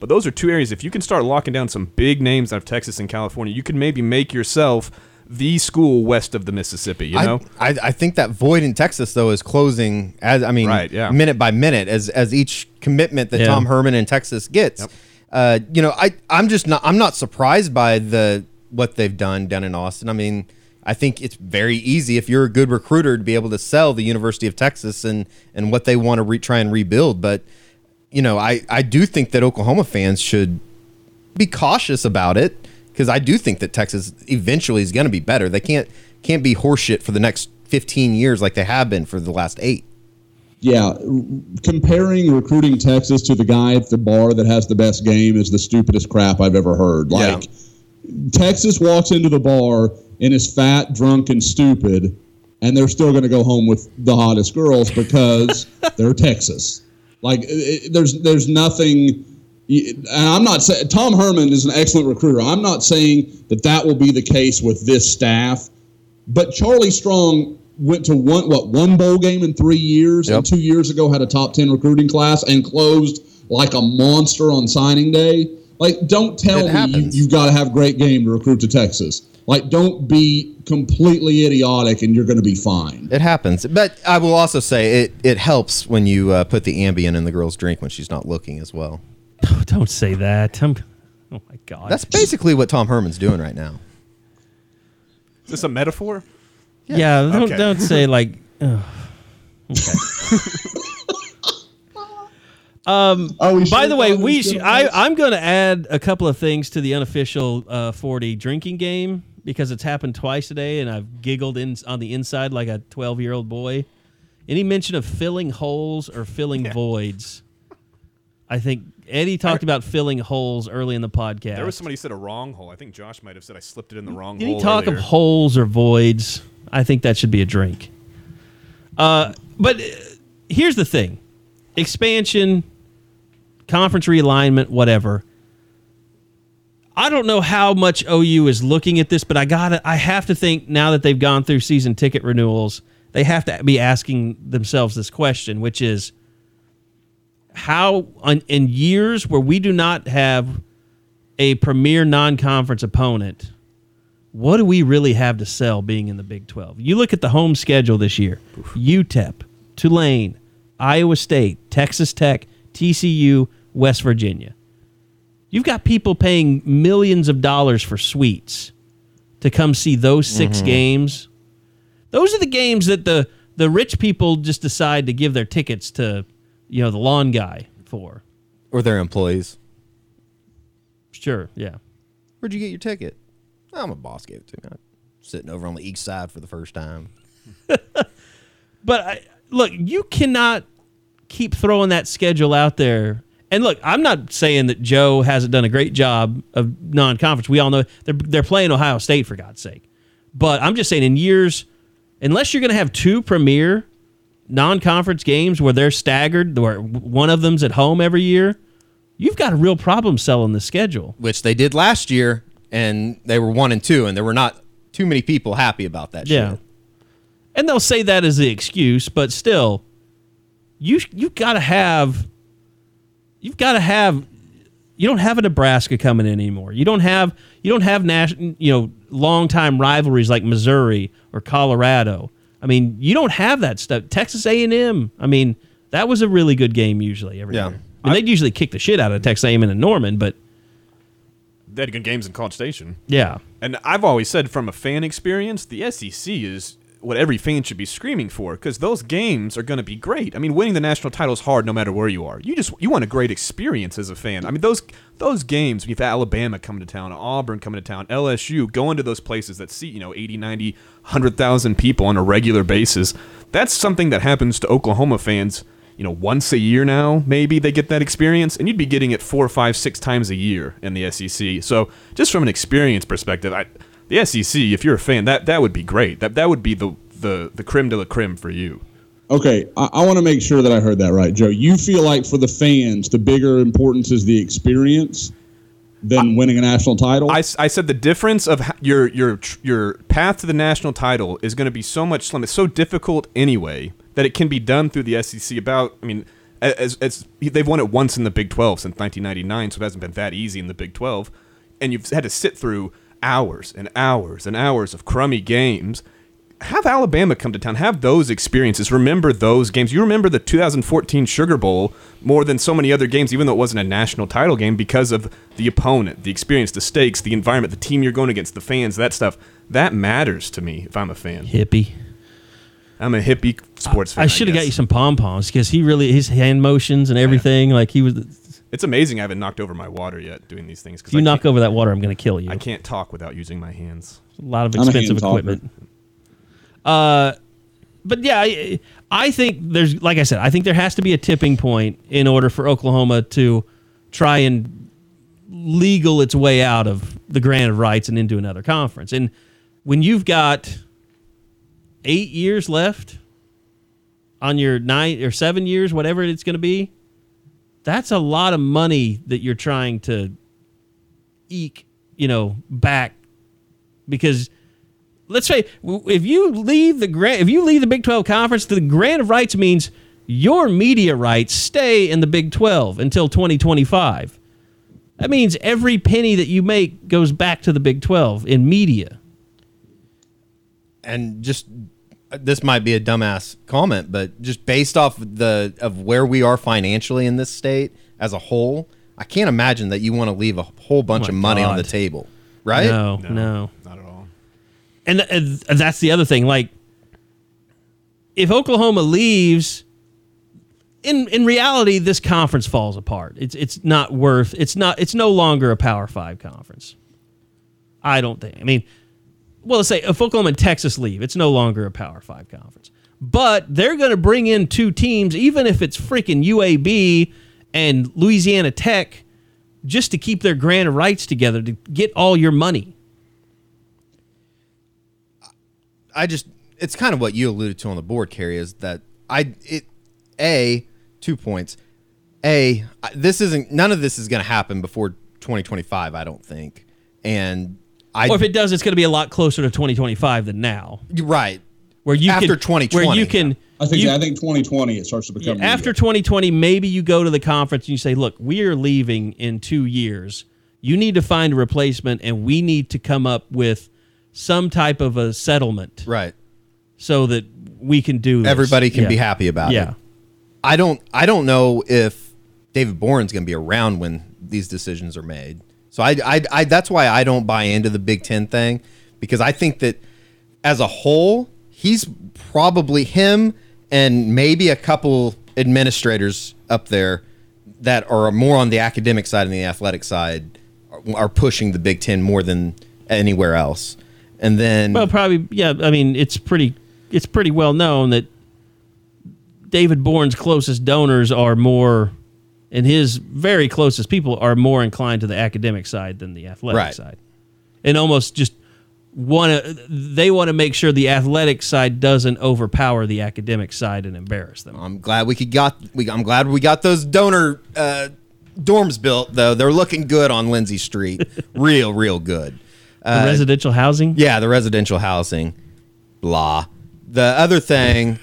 But those are two areas. If you can start locking down some big names out of Texas and California, you can maybe make yourself the school west of the Mississippi. You know, I, I, I think that void in Texas though is closing as I mean Right, yeah. minute by minute as as each commitment that Yeah. Tom Herman in Texas gets. Uh, you know, I I'm just not I'm not surprised by the what they've done down in Austin. I mean, I think it's very easy if you're a good recruiter to be able to sell the University of Texas and and what they want to re- try and rebuild. But you know, I I do think that Oklahoma fans should be cautious about it because I do think that Texas eventually is going to be better. They can't can't be horseshit for the next 15 years like they have been for the last eight. yeah, comparing recruiting Texas to the guy at the bar that has the best game is the stupidest crap I've ever heard. Yeah. Like Texas walks into the bar and is fat, drunk, and stupid, and they're still going to go home with the hottest girls because (laughs) they're Texas. Like it, there's there's nothing. And I'm not saying Tom Herman is an excellent recruiter. I'm not saying that that will be the case with this staff. But Charlie Strong went to one what one bowl game in three years, Yep. and two years ago had a top ten recruiting class and closed like a monster on signing day. Like, don't tell It me you, happens. you've got to have great game to recruit to Texas. Like, don't be completely idiotic, and you're going to be fine. It happens, but I will also say it it helps when you uh, put the Ambien in the girl's drink when she's not looking as well. (laughs) Don't say that. I'm, (laughs) oh my god. That's basically what Tom Herman's doing right now. is this a metaphor? yeah. Don't Okay. don't say like. (laughs) ugh. Okay. Oh, By the way, we sh- I I'm going to add a couple of things to the unofficial uh, 40 drinking game because it's happened twice today, and I've giggled in on the inside like a 12 year old boy. Any mention of filling holes or filling voids? I think Eddie talked about filling holes early in the podcast. There was somebody who said a wrong hole. I think Josh might have said I slipped it in the wrong Any hole. talk earlier. of holes or voids, I think that should be a drink. Uh, but uh, here's the thing: expansion, conference realignment, whatever. I don't know how much OU is looking at this, but I got I have to think now that they've gone through season ticket renewals, they have to be asking themselves this question, which is how on, in years where we do not have a premier non-conference opponent, what do we really have to sell being in the Big 12? You look at the home schedule this year UTEP, Tulane, Iowa State, Texas Tech, TCU, West Virginia. You've got people paying millions of dollars for suites to come see those 6 mm-hmm. games. Those are the games that the, the rich people just decide to give their tickets to, you know, the lawn guy for. Or their employees. Sure, yeah. Where'd you get your ticket? Oh, my boss gave it to me. I'm sitting over on the east side for the first time. (laughs) But I, look, you cannot keep throwing that schedule out there. And look, I'm not saying that Joe hasn't done a great job of non-conference. We all know they're they're playing Ohio State for God's sake. But I'm just saying, in years, unless you're going to have two premier non-conference games where they're staggered, where one of them's at home every year, you've got a real problem selling the schedule. Which they did last year, and they were one and two, and there were not too many people happy about that Yeah. shit. And they'll say that as the excuse, but still, you you got to have you've got to have you don't have a Nebraska coming in anymore. You don't have you don't have national you know longtime rivalries like Missouri or Colorado. I mean, you don't have that stuff. Texas A and M. I mean, that was a really good game usually every Yeah. year. And they'd usually kick the shit out of Texas A and M and Norman, but They had good games in College Station. yeah, And I've always said from a fan experience, the SEC is what every fan should be screaming for because those games are going to be great. I mean, winning the national title is hard no matter where you are. You just you want a great experience as a fan. I mean, those those games you've Alabama coming to town, Auburn coming to town, LSU going to those places that seat, you know, 80, 90, 100,000 people on a regular basis. That's something that happens to Oklahoma fans, you know, once a year now, maybe they get that experience, and you'd be getting it four, five, six times a year in the SEC. So, just from an experience perspective, I the SEC, if you're a fan, that that would be great. That that would be the the the creme de la creme for you. Okay, I, I want to make sure that I heard that right, Joe. You feel like for the fans, the bigger importance is the experience than winning a national title. I, I said the difference of your your your path to the national title is going to be so much slim. It's so difficult anyway that it can be done through the SEC. About I mean, as, as they've won it once in the Big 12 since 1999, so it hasn't been that easy in the Big 12, and you've had to sit through hours and hours and hours of crummy games. Have Alabama come to town. Have those experiences. Remember those games. You remember the 2014 Sugar Bowl more than so many other games, even though it wasn't a national title game, because of the opponent, the experience, the stakes, the environment, the team you're going against, the fans, that stuff. That matters to me if I'm a fan. Hippie. I'm a hippie sports fan. I should have got you some pom poms because he really his hand motions and everything like he was. If It's amazing I haven't knocked over my water yet doing these things. If you I knock over that water, I'm going to kill you. I can't talk without using my hands. a lot of I'm a hand expensive equipment. Uh, but yeah, I, I think there's like I said, I think there has to be a tipping point in order for Oklahoma to try and legal its way out of the grant of rights and into another conference. And when you've got eight years left on your nine or seven years, whatever it's going to be, that's a lot of money that you're trying to eke, you know, back because let's say if you leave the grant, if you leave the Big 12 conference, the grant of rights means your media rights stay in the Big 12 until 2025. That means every penny that you make goes back to the Big 12 in media. and just this might be a dumbass comment, but just based off the of where we are financially in this state as a whole, I can't imagine that you want to leave a whole bunch Oh of my money on the table, right? No, no. Not at all. And, and that's the other thing. Like, if Oklahoma leaves, in in reality, this conference falls apart. It's it's not worth. It's not. It's no longer a Power Five conference. I don't think. I mean, well, let's say if Oklahoma and Texas leave, it's no longer a Power Five conference. But they're going to bring in two teams, even if it's freaking UAB and Louisiana Tech, just to keep their grant of rights together to get all your money. I just it's kind of what you alluded to on the board, Carey, is that I it a two points. A, this isn't none of this is going to happen before 2025, I don't think. And I Or if it does, it's going to be a lot closer to 2025 than now, you're right. where you After can, 2020. where you can. I think you- I think 2020 it starts to become after 2020, maybe you go to the conference and you say, "Look, we are leaving in two years. You need to find a replacement, and we need to come up with some type of a settlement Right. so that we can do this." Everybody can Yeah. be happy about Yeah. it. I don't I don't know if David Boren's going to be around when these decisions are made. So I, I I that's why I don't buy into the Big 10 thing because I think that as a whole he's probably him and maybe a couple administrators up there that are more on the academic side and the athletic side are, pushing the Big 10 more than anywhere else. And then Well, probably yeah. I mean, it's pretty it's pretty well known that David Boren's closest donors are more, and his very closest people are more inclined to the academic side than the athletic Right. side, and almost just want to. They want to make sure the athletic side doesn't overpower the academic side and embarrass them. I'm glad we could got we I'm glad we got those donor uh, dorms built though. They're looking good on Lindsey Street. (laughs) real, real good. the residential housing. Yeah, the residential housing. Blah. The other thing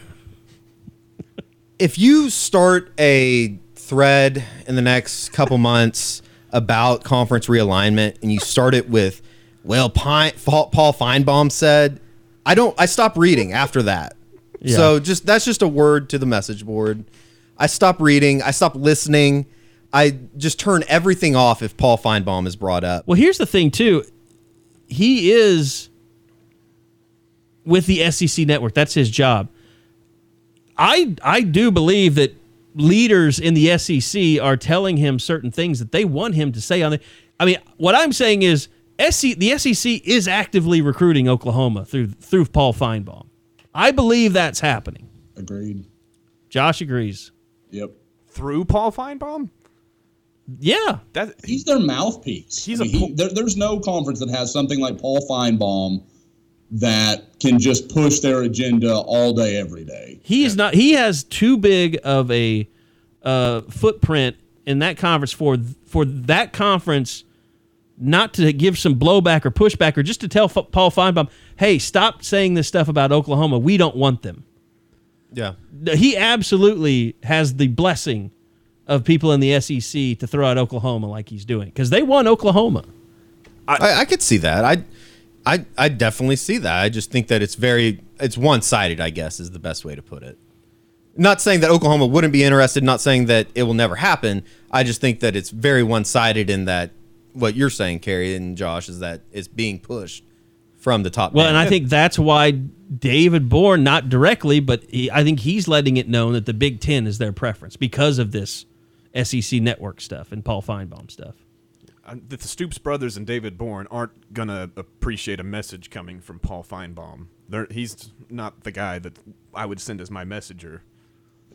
if you start a thread in the next couple months about conference realignment and you start it with well Pine, Paul Finebaum said I don't I stop reading after that. Yeah. So just that's just a word to the message board. I stop reading, I stop listening. I just turn everything off if Paul Finebaum is brought up. Well, here's the thing too. He is with the SEC network. That's his job. I I do believe that leaders in the SEC are telling him certain things that they want him to say on the. I mean, what I'm saying is, SC, the SEC is actively recruiting Oklahoma through through Paul Finebaum. I believe that's happening. Agreed. Josh agrees. Yep. Through Paul Finebaum? Yeah, That He's their mouthpiece. He's I a mean, he- there, there's no conference that has something like Paul Finebaum that can just push their agenda all day, every day. He's not. He has too big of a uh, footprint in that conference for for that conference not to give some blowback or pushback or just to tell F- Paul Finebaum, "Hey, stop saying this stuff about Oklahoma. We don't want them." Yeah. He absolutely has the blessing of people in the SEC to throw out Oklahoma like he's doing because they won Oklahoma. I, I could see that. I, I, I definitely see that. I just think that it's very, it's one sided. I guess is the best way to put it. Not saying that Oklahoma wouldn't be interested. Not saying that it will never happen. I just think that it's very one sided in that what you're saying, Carey and Josh, is that it's being pushed from the top. Well, down. and I think that's why David Boren, not directly, but he, I think he's letting it known that the Big Ten is their preference because of this SEC network stuff and Paul Finebaum stuff. Uh, that the Stoops brothers and David Boren aren't gonna appreciate a message coming from Paul Finebaum. They're, he's not the guy that I would send as my messenger.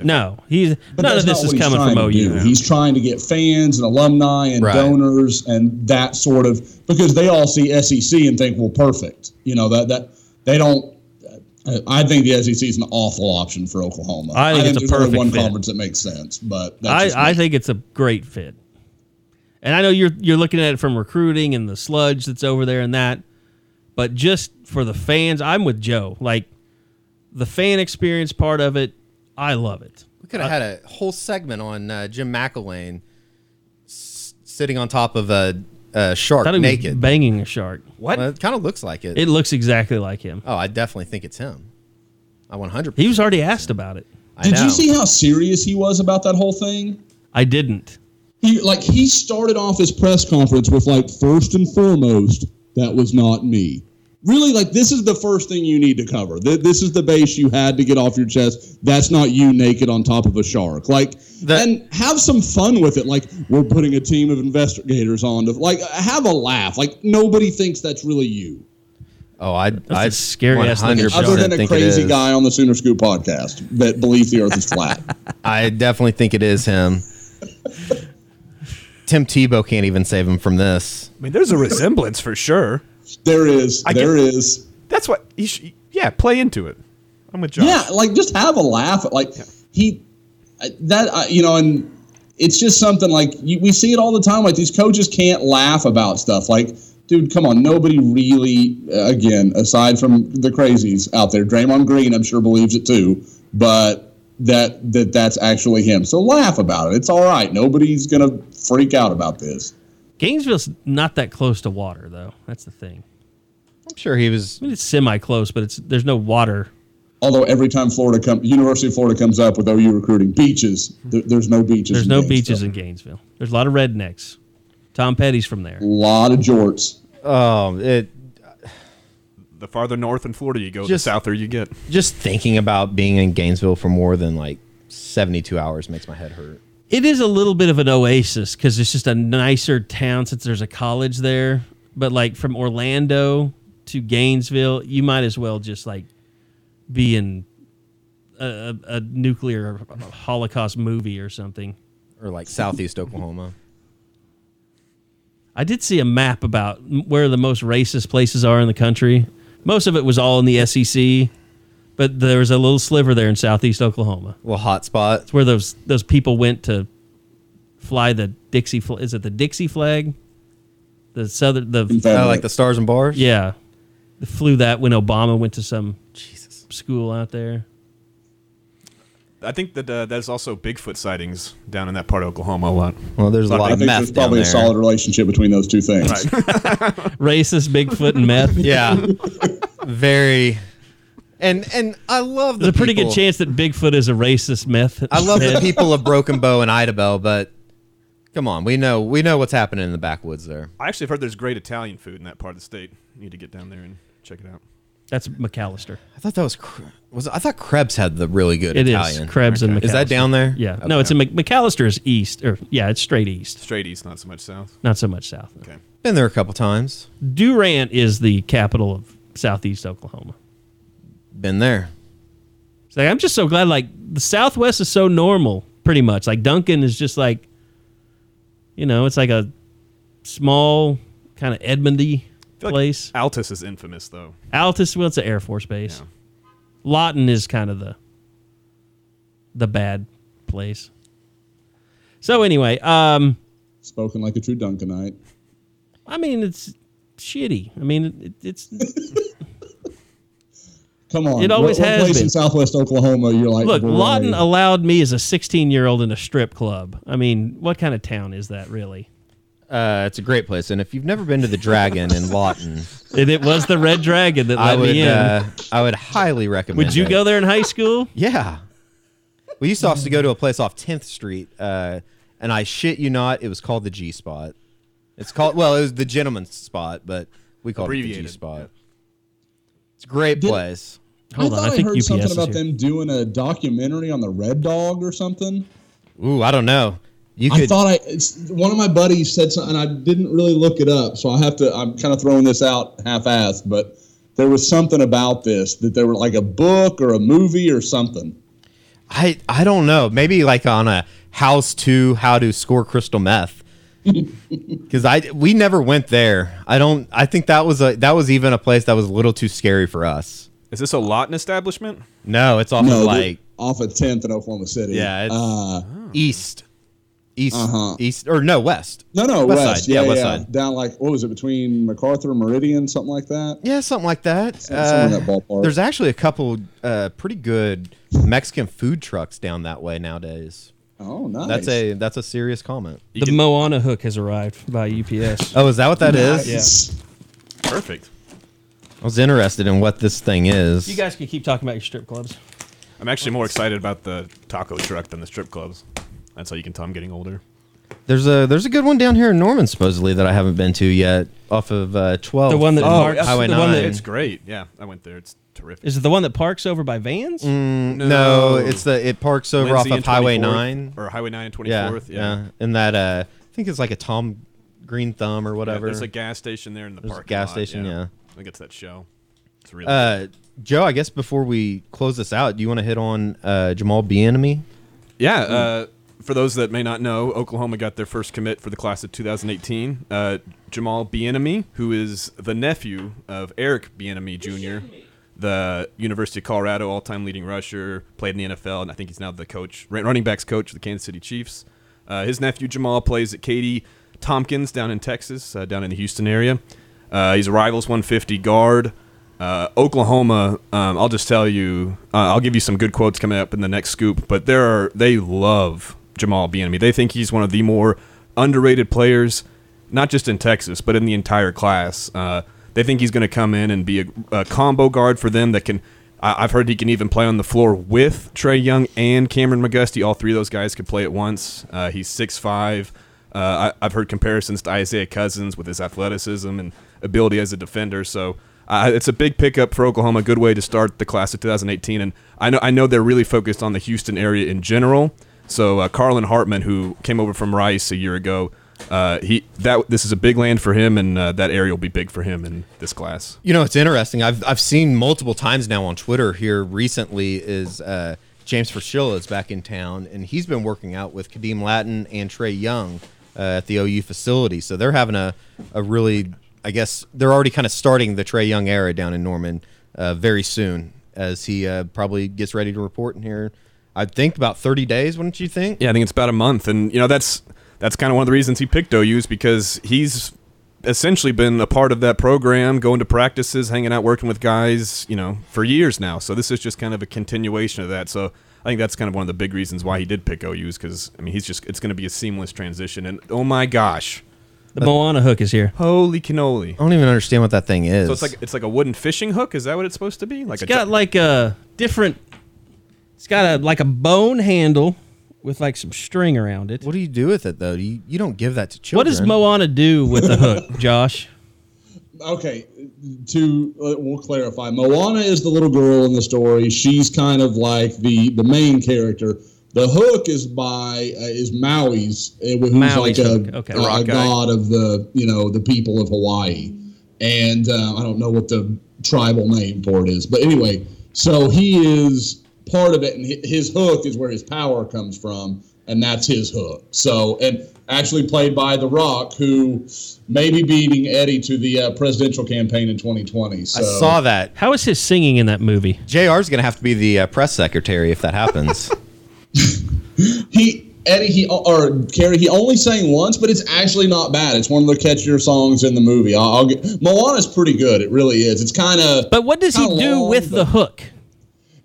No, he's But none of this is coming from to OU. He's trying to get fans and alumni and Right. donors and that sort of because they all see SEC and think, well, perfect. You know that that they don't. uh, I think the SEC is an awful option for Oklahoma. I think it's a there's only perfect one fit. conference that makes sense, but that's I, I think it's a great fit. And I know you're you're looking at it from recruiting and the sludge that's over there and that, but just for the fans, I'm with Joe. Like the fan experience part of it, I love it. we could have had a whole segment on uh, Jim McElwain s- sitting on top of a, a shark Thought he was naked. banging a shark. What? Well, it kind of looks like it. It looks exactly like him. Oh, I definitely think it's him. I 100. He was already asked about it. I Did know. you see how serious he was about that whole thing? I didn't. He like he started off his press conference with like first and foremost, that was not me. Really, like this is the first thing you need to cover. Th- This is the base you had to get off your chest. That's not you naked on top of a shark. Like, That- and have some fun with it. Like, we're putting a team of investigators on to like have a laugh. Like nobody thinks that's really you, Oh, I. I a scary-ass looking 100% shark. other than a crazy guy on the Sooner Scoop podcast that believes the Earth is flat. (laughs) I definitely think it is him. Tim Tebow can't even save him from this. I mean, there's a resemblance for sure. There is, I there get- is. That's what. You sh- yeah, play into it. I'm with Josh. Yeah, like just have a laugh. Like he, that uh, you know, and it's just something like you, we see it all the time. Like these coaches can't laugh about stuff. Like, dude, come on, nobody really. Uh, again, aside from the crazies out there, Draymond Green, I'm sure believes it too. But that that that's actually him. So laugh about it. It's all right. Nobody's gonna freak out about this. Gainesville's not that close to water, though. That's the thing. I'm sure he was. I mean, it's semi close, but it's there's no water. Although every time Florida comes, University of Florida comes up with OU recruiting beaches, there, there's no beaches. There's in no beaches in Gainesville. There's a lot of rednecks. Tom Petty's from there. A lot of jorts. Oh, it. The farther north in Florida you go, Just- the souther you get. Just thinking about being in Gainesville for more than like 72 hours makes my head hurt. It is a little bit of an oasis because it's just a nicer town since there's a college there. But like from Orlando to Gainesville, you might as well just like be in a, a, a nuclear Holocaust movie or something. Or like Southeast Oklahoma. I did see a map about where the most racist places are in the country. Most of it was all in the SEC, but there was a little sliver there in southeast Oklahoma. Well, hot spot. It's where those those people went to fly the Dixie. Fl- is it the Dixie flag? The southern the Uh, like the stars and bars. yeah, flew that when Obama went to some Jesus. school out there. I think that uh, there's also Bigfoot sightings down in that part of Oklahoma a lot. Well, there's a lot I of think meth there's down probably there. a solid relationship between those two things. (laughs) Racist Bigfoot and meth. (laughs) Yeah. Very. And and I love the There's a pretty people- good chance that Bigfoot is a racist myth. I love the people of Broken (laughs) Bow and Idabel, but come on, we know we know what's happening in the backwoods there. I actually have heard there's great Italian food in that part of the state. You need to get down there and check it out. That's McAlester. I thought that was Kre- was I thought Krebs had the really good It is Italian. Krebs and McAlester. Is that down there? Yeah. No, it's in Mc- McAlester is east, or yeah, it's straight east, Straight east, not so much south. not so much south. Okay. Been there a couple times. Durant is the capital of southeast Oklahoma. Been there. It's like, I'm just so glad. Like the Southwest is so normal, pretty much. Like Duncan is just like, you know, it's like a small kind of Edmondy I feel like place. Altus is infamous though. Altus, well, it's an Air Force base. Lawton is kind of the the bad place. So anyway, um, Spoken like a true Duncanite. I mean it's shitty. I mean it, it's (laughs) Come on. It always what, what has place been. in Southwest Oklahoma you're like look. Lawton allowed me as a 16 year old in a strip club. I mean, what kind of town is that really? Uh, it's a great place, and if you've never been to the Dragon in Lawton, (laughs) And it was the Red Dragon that I let would me in. uh, I would highly recommend. Would you it. go there in high school? Yeah. We used to also go to a place off 10th Street, uh, and I shit you not, it was called the G Spot. It's called well, it was the gentleman's spot, but we called it the G Abbreviated, Spot. It's a great Did- place. Hold I on, thought I I, think heard UPS something is about here. them doing a documentary on the Red Dog or something. Ooh, I don't know. You I thought I it's, one of my buddies said something. I didn't really look it up, so I have to. I'm kind of throwing this out half-assed, but there was something about this that there were like a book or a movie or something. I I don't know. Maybe like on a house to how to score crystal meth. (laughs) Because I we never went there. I don't. I think that was a that was even a place that was a little too scary for us. Is this a Lawton establishment? No, it's off No, of like off of 10th in Oklahoma City. yeah, it's Uh, east, east, Uh-huh. east or no west. no, no, West west. side. Yeah, Yeah, west yeah. side. Down like what was it between MacArthur and Meridian, something like that. Yeah, something like that. Some- somewhere in Uh, that ballpark. There's actually a couple uh, pretty good Mexican food trucks down that way nowadays. Oh, nice. That's a that's a serious comment. You The can- Moana hook has arrived by UPS. Oh, is that what that is? Nice. Perfect. I was interested in what this thing is. you guys can keep talking about your strip clubs. I'm actually more excited about the taco truck than the strip clubs. That's how you can tell I'm getting older. There's a there's a good one down here in Norman supposedly that I haven't been to yet, off of uh, 12. The one that Oh, parks. yes. Highway the one that, 9. It's great. Yeah, I went there. It's terrific. is it the one that parks over by Vans? no, it's the it parks over Lindsey off and of Highway 24th, 9. or Highway 9 and 24th. Yeah, Yeah, yeah, and that uh, I think it's like a Tom Green Thumb or Yeah, whatever. There's a gas station there in the There's a parking gas lot, station, yeah. I think it's that show. It's really uh, Joe, I guess before we close this out, do you want to hit on uh, Jamal Bieniemy? Yeah, uh, for those that may not know, Oklahoma got their first commit for the class of 2018. Uh, Jamal Bieniemy, who is the nephew of Eric Bieniemy Jr., the University of Colorado all-time leading rusher, played in the NFL, and I think he's now the coach, running backs coach of the Kansas City Chiefs. Uh, his nephew Jamal plays at Katy Tompkins down in Texas, uh, down in the Houston area. Uh, he's a Rivals 150 guard. Uh, Oklahoma, um, I'll just tell you, uh, I'll give you some good quotes coming up in the next scoop. But there are they love Jamal Bieniemy. They think he's one of the more underrated players, not just in Texas, but in the entire class. Uh, they think he's going to come in and be a, a combo guard for them that can. I, I've heard he can even play on the floor with Trae Young and Cameron McGusty. All three of those guys could play at once. Uh, he's six five. Uh, I, I've heard comparisons to Isaiah Cousins with his athleticism and ability as a defender. So uh, it's a big pickup for Oklahoma. Good way to start the class of 2018. And I know I know they're really focused on the Houston area in general. So uh, Carlin Hartman, who came over from Rice a year ago, uh, he that this is a big land for him, and uh, that area will be big for him in this class. You know, it's interesting. I've I've seen multiple times now on Twitter here recently is uh, James Fraschilla is back in town, and he's been working out with Khadeem Lattin and Trae Young uh, at the OU facility. So they're having a, a really, I guess they're already kind of starting the Trae Young era down in Norman uh, very soon as he uh, probably gets ready to report in here. I think about 30 days, wouldn't you think? Yeah, I think it's about a month, and you know that's that's kind of one of the reasons he picked OU is because he's essentially been a part of that program, going to practices, hanging out, working with guys, you know, for years now. So this is just kind of a continuation of that. So I think that's kind of one of the big reasons why he did pick OU is because I mean he's just it's going to be a seamless transition, and oh my gosh, The Moana hook is here. holy cannoli! I don't even understand what that thing is. So it's like it's like a wooden fishing hook. Is that what it's supposed to be? Like It's a got gi- like a different. It's got a like a bone handle with like some string around it. what do you do with it though? You, you don't give that to children. What does Moana do with the hook, (laughs) Josh? okay, to uh, we'll clarify. Moana is the little girl in the story. She's kind of like the the main character. The hook is by uh, is Maui's, uh, who's Maui's like a, okay. a- a god of the you know the people of Hawaii, and uh, I don't know what the tribal name for it is, but anyway, so he is part of it, and his hook is where his power comes from, and that's his hook. So and actually played by The Rock, who may be beating Eddie to the uh, presidential campaign in 2020. So I saw that. How is his singing in that movie? JR's going to have to be the uh, press secretary if that happens. (laughs) he Eddie he or Carey he only sang once, but it's actually not bad. It's one of the catchier songs in the movie. I'll, I'll get Moana's pretty good. It really is. It's kind of But what does he do long, with the hook?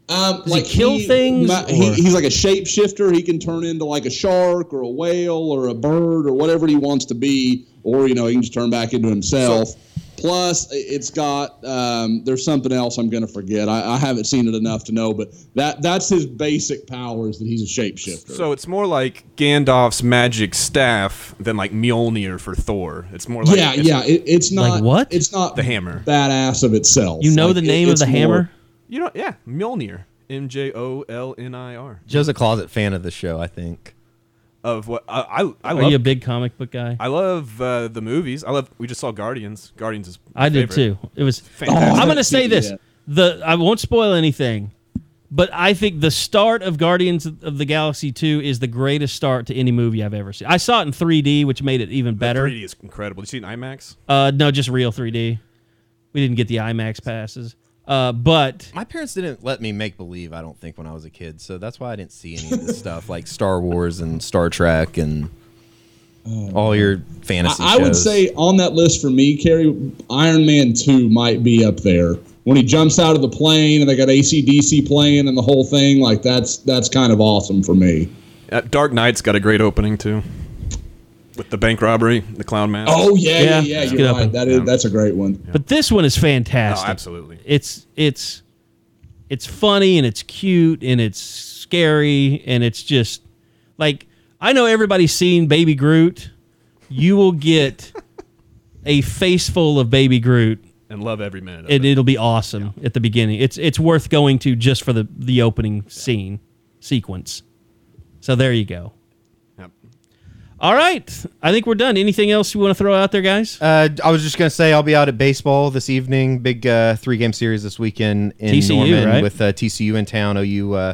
Um, he kill things, ma- he, he's like a shapeshifter. He can turn into like a shark or a whale or a bird or whatever he wants to be, or you know he can just turn back into himself. Plus, it's got um, there's something else I'm going to forget. I, I haven't seen it enough to know, but that that's his basic powers that he's a shapeshifter. So it's more like Gandalf's magic staff than like Mjolnir for Thor. It's more like yeah, it's yeah. It, it's not Like what? It's not The hammer. Badass of itself. You know Like, the it- name of it's the more- hammer? You know, yeah, Mjolnir. M J O L N I R. Joe's a closet fan of the show, I think. Of what I I, I Are love. you a big comic book guy? I love uh, the movies. I love. We just saw Guardians. Guardians is. my I did favorite. too. It was. Fantastic. I'm going to say this: seen the I won't spoil anything, but I think the start of Guardians of the Galaxy 2 is the greatest start to any movie I've ever seen. I saw it in 3D, which made it even The better. 3D is incredible. You see it in IMAX? Uh, no, just real 3D. We didn't get the IMAX passes. Uh, but My parents didn't let me make believe, I don't think, when I was a kid. So that's why I didn't see any of this stuff (laughs) like Star Wars and Star Trek and all your fantasy I, I would say on that list for me, Carey, Iron Man 2 might be up there. When he jumps out of the plane and they got ACDC playing and the whole thing, like that's that's kind of awesome for me. Uh, Dark Knight's got a great opening too. With the bank robbery, the clown mask. Oh yeah, Yeah, yeah, yeah. it's You're good right. opening. That is that's a great one. but this one is Oh, fantastic. absolutely. It's it's it's funny and it's cute and it's scary and it's just like I know everybody's seen Baby Groot. You will get a face full of Baby Groot And love every minute of and it. it'll be awesome at the beginning. It's it's worth going to just for the the opening scene sequence. So there you go. Yep. All right, I think we're done. Anything else you want to throw out there, guys? Uh, I was just gonna say I'll be out at baseball this evening. Big uh, three game series this weekend in TCU, Norman right? with uh, TCU in town. OU uh,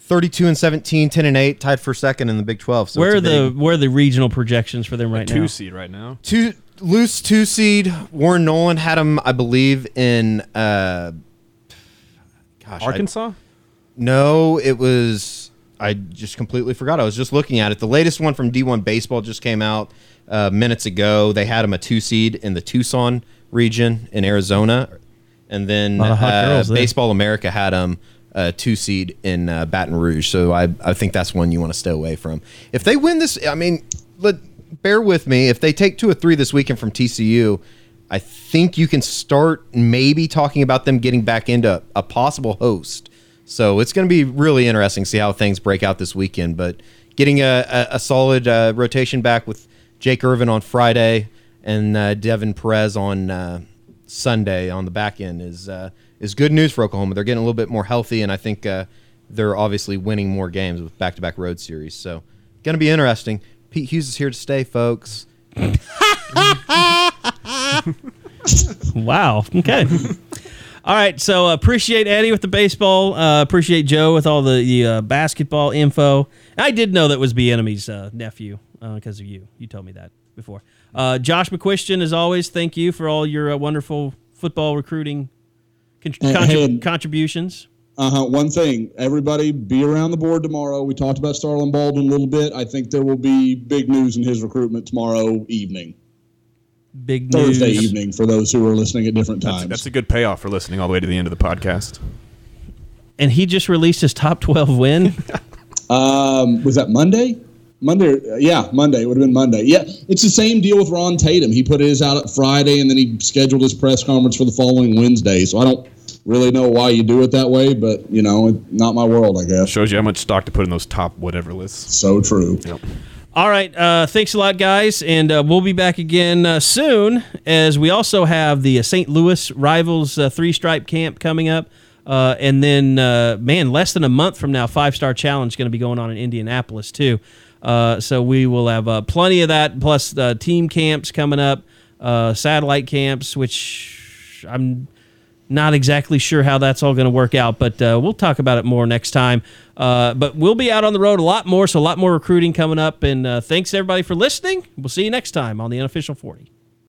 32 and 17, 10 and 8, tied for second in the Big 12. So where are the big- where are the regional projections for them right Two now? seed right now. two loose two seed? Warren Nolan had them, I believe, in uh, gosh, I- Arkansas. No, it was. I just completely forgot. I was just looking at it. The latest one from D1 Baseball just came out uh, minutes ago. They had him a two seed in the Tucson region in Arizona, and then Lot of hot uh. Baseball America had him a two seed in uh, Baton Rouge. So I, I think that's one you want to stay away from. If they win this, I mean, let bear with me. If they take two or three this weekend from TCU. I think you can start maybe talking about them getting back into a possible host. So it's going to be really interesting to see how things break out this weekend. But getting a, a, a solid uh, rotation back with Jake Irvin on Friday and uh, Devin Perez on uh, Sunday on the back end is uh, is good news for Oklahoma. They're getting a little bit more healthy, and I think uh, they're obviously winning more games with back to back road series. So going to be interesting. Pete Hughes is here to stay, folks. (laughs) Wow. Okay. (laughs) all right. So uh, appreciate Eddie with the baseball. Uh, appreciate Joe with all the, the uh, basketball info. I did know that was Bieniemy's uh, nephew because of you. You told me that before. Uh, Josh McCuistion, as always, thank you for all your uh, wonderful football recruiting con- contrib- hey. contributions. Uh huh. One thing, everybody, be around the board tomorrow. We talked about Starlin Baldwin a little bit. I think there will be big news in his recruitment tomorrow evening, Big news. Thursday evening, for those who are listening at different times. that's a good payoff for listening all the way to the end of the podcast. And he just released his top 12 win. (laughs) Um, was that Monday? Monday, uh, yeah, Monday. It would have been Monday. Yeah, it's the same deal with Ron Tatum. He put his out at Friday, and then he scheduled his press conference for the following Wednesday. So I don't really know why you do it that way, but you know, not my world, I guess. Shows you how much stock to put in those top whatever lists. So true. Yep. All right. Uh, thanks a lot, guys. And uh, we'll be back again uh, soon as we also have the uh, St. Louis Rivals uh, three stripe camp coming up. Uh, and then, man, less than a month from now, Five Star Challenge is going to be going on in Indianapolis, too. So we will have plenty of that, plus team camps coming up, satellite camps, which I'm not exactly sure how that's all going to work out, but uh, we'll talk about it more next time. Uh, but we'll be out on the road a lot more, so a lot more recruiting coming up. And uh, thanks everybody for listening. We'll see you next time on the unofficial 40.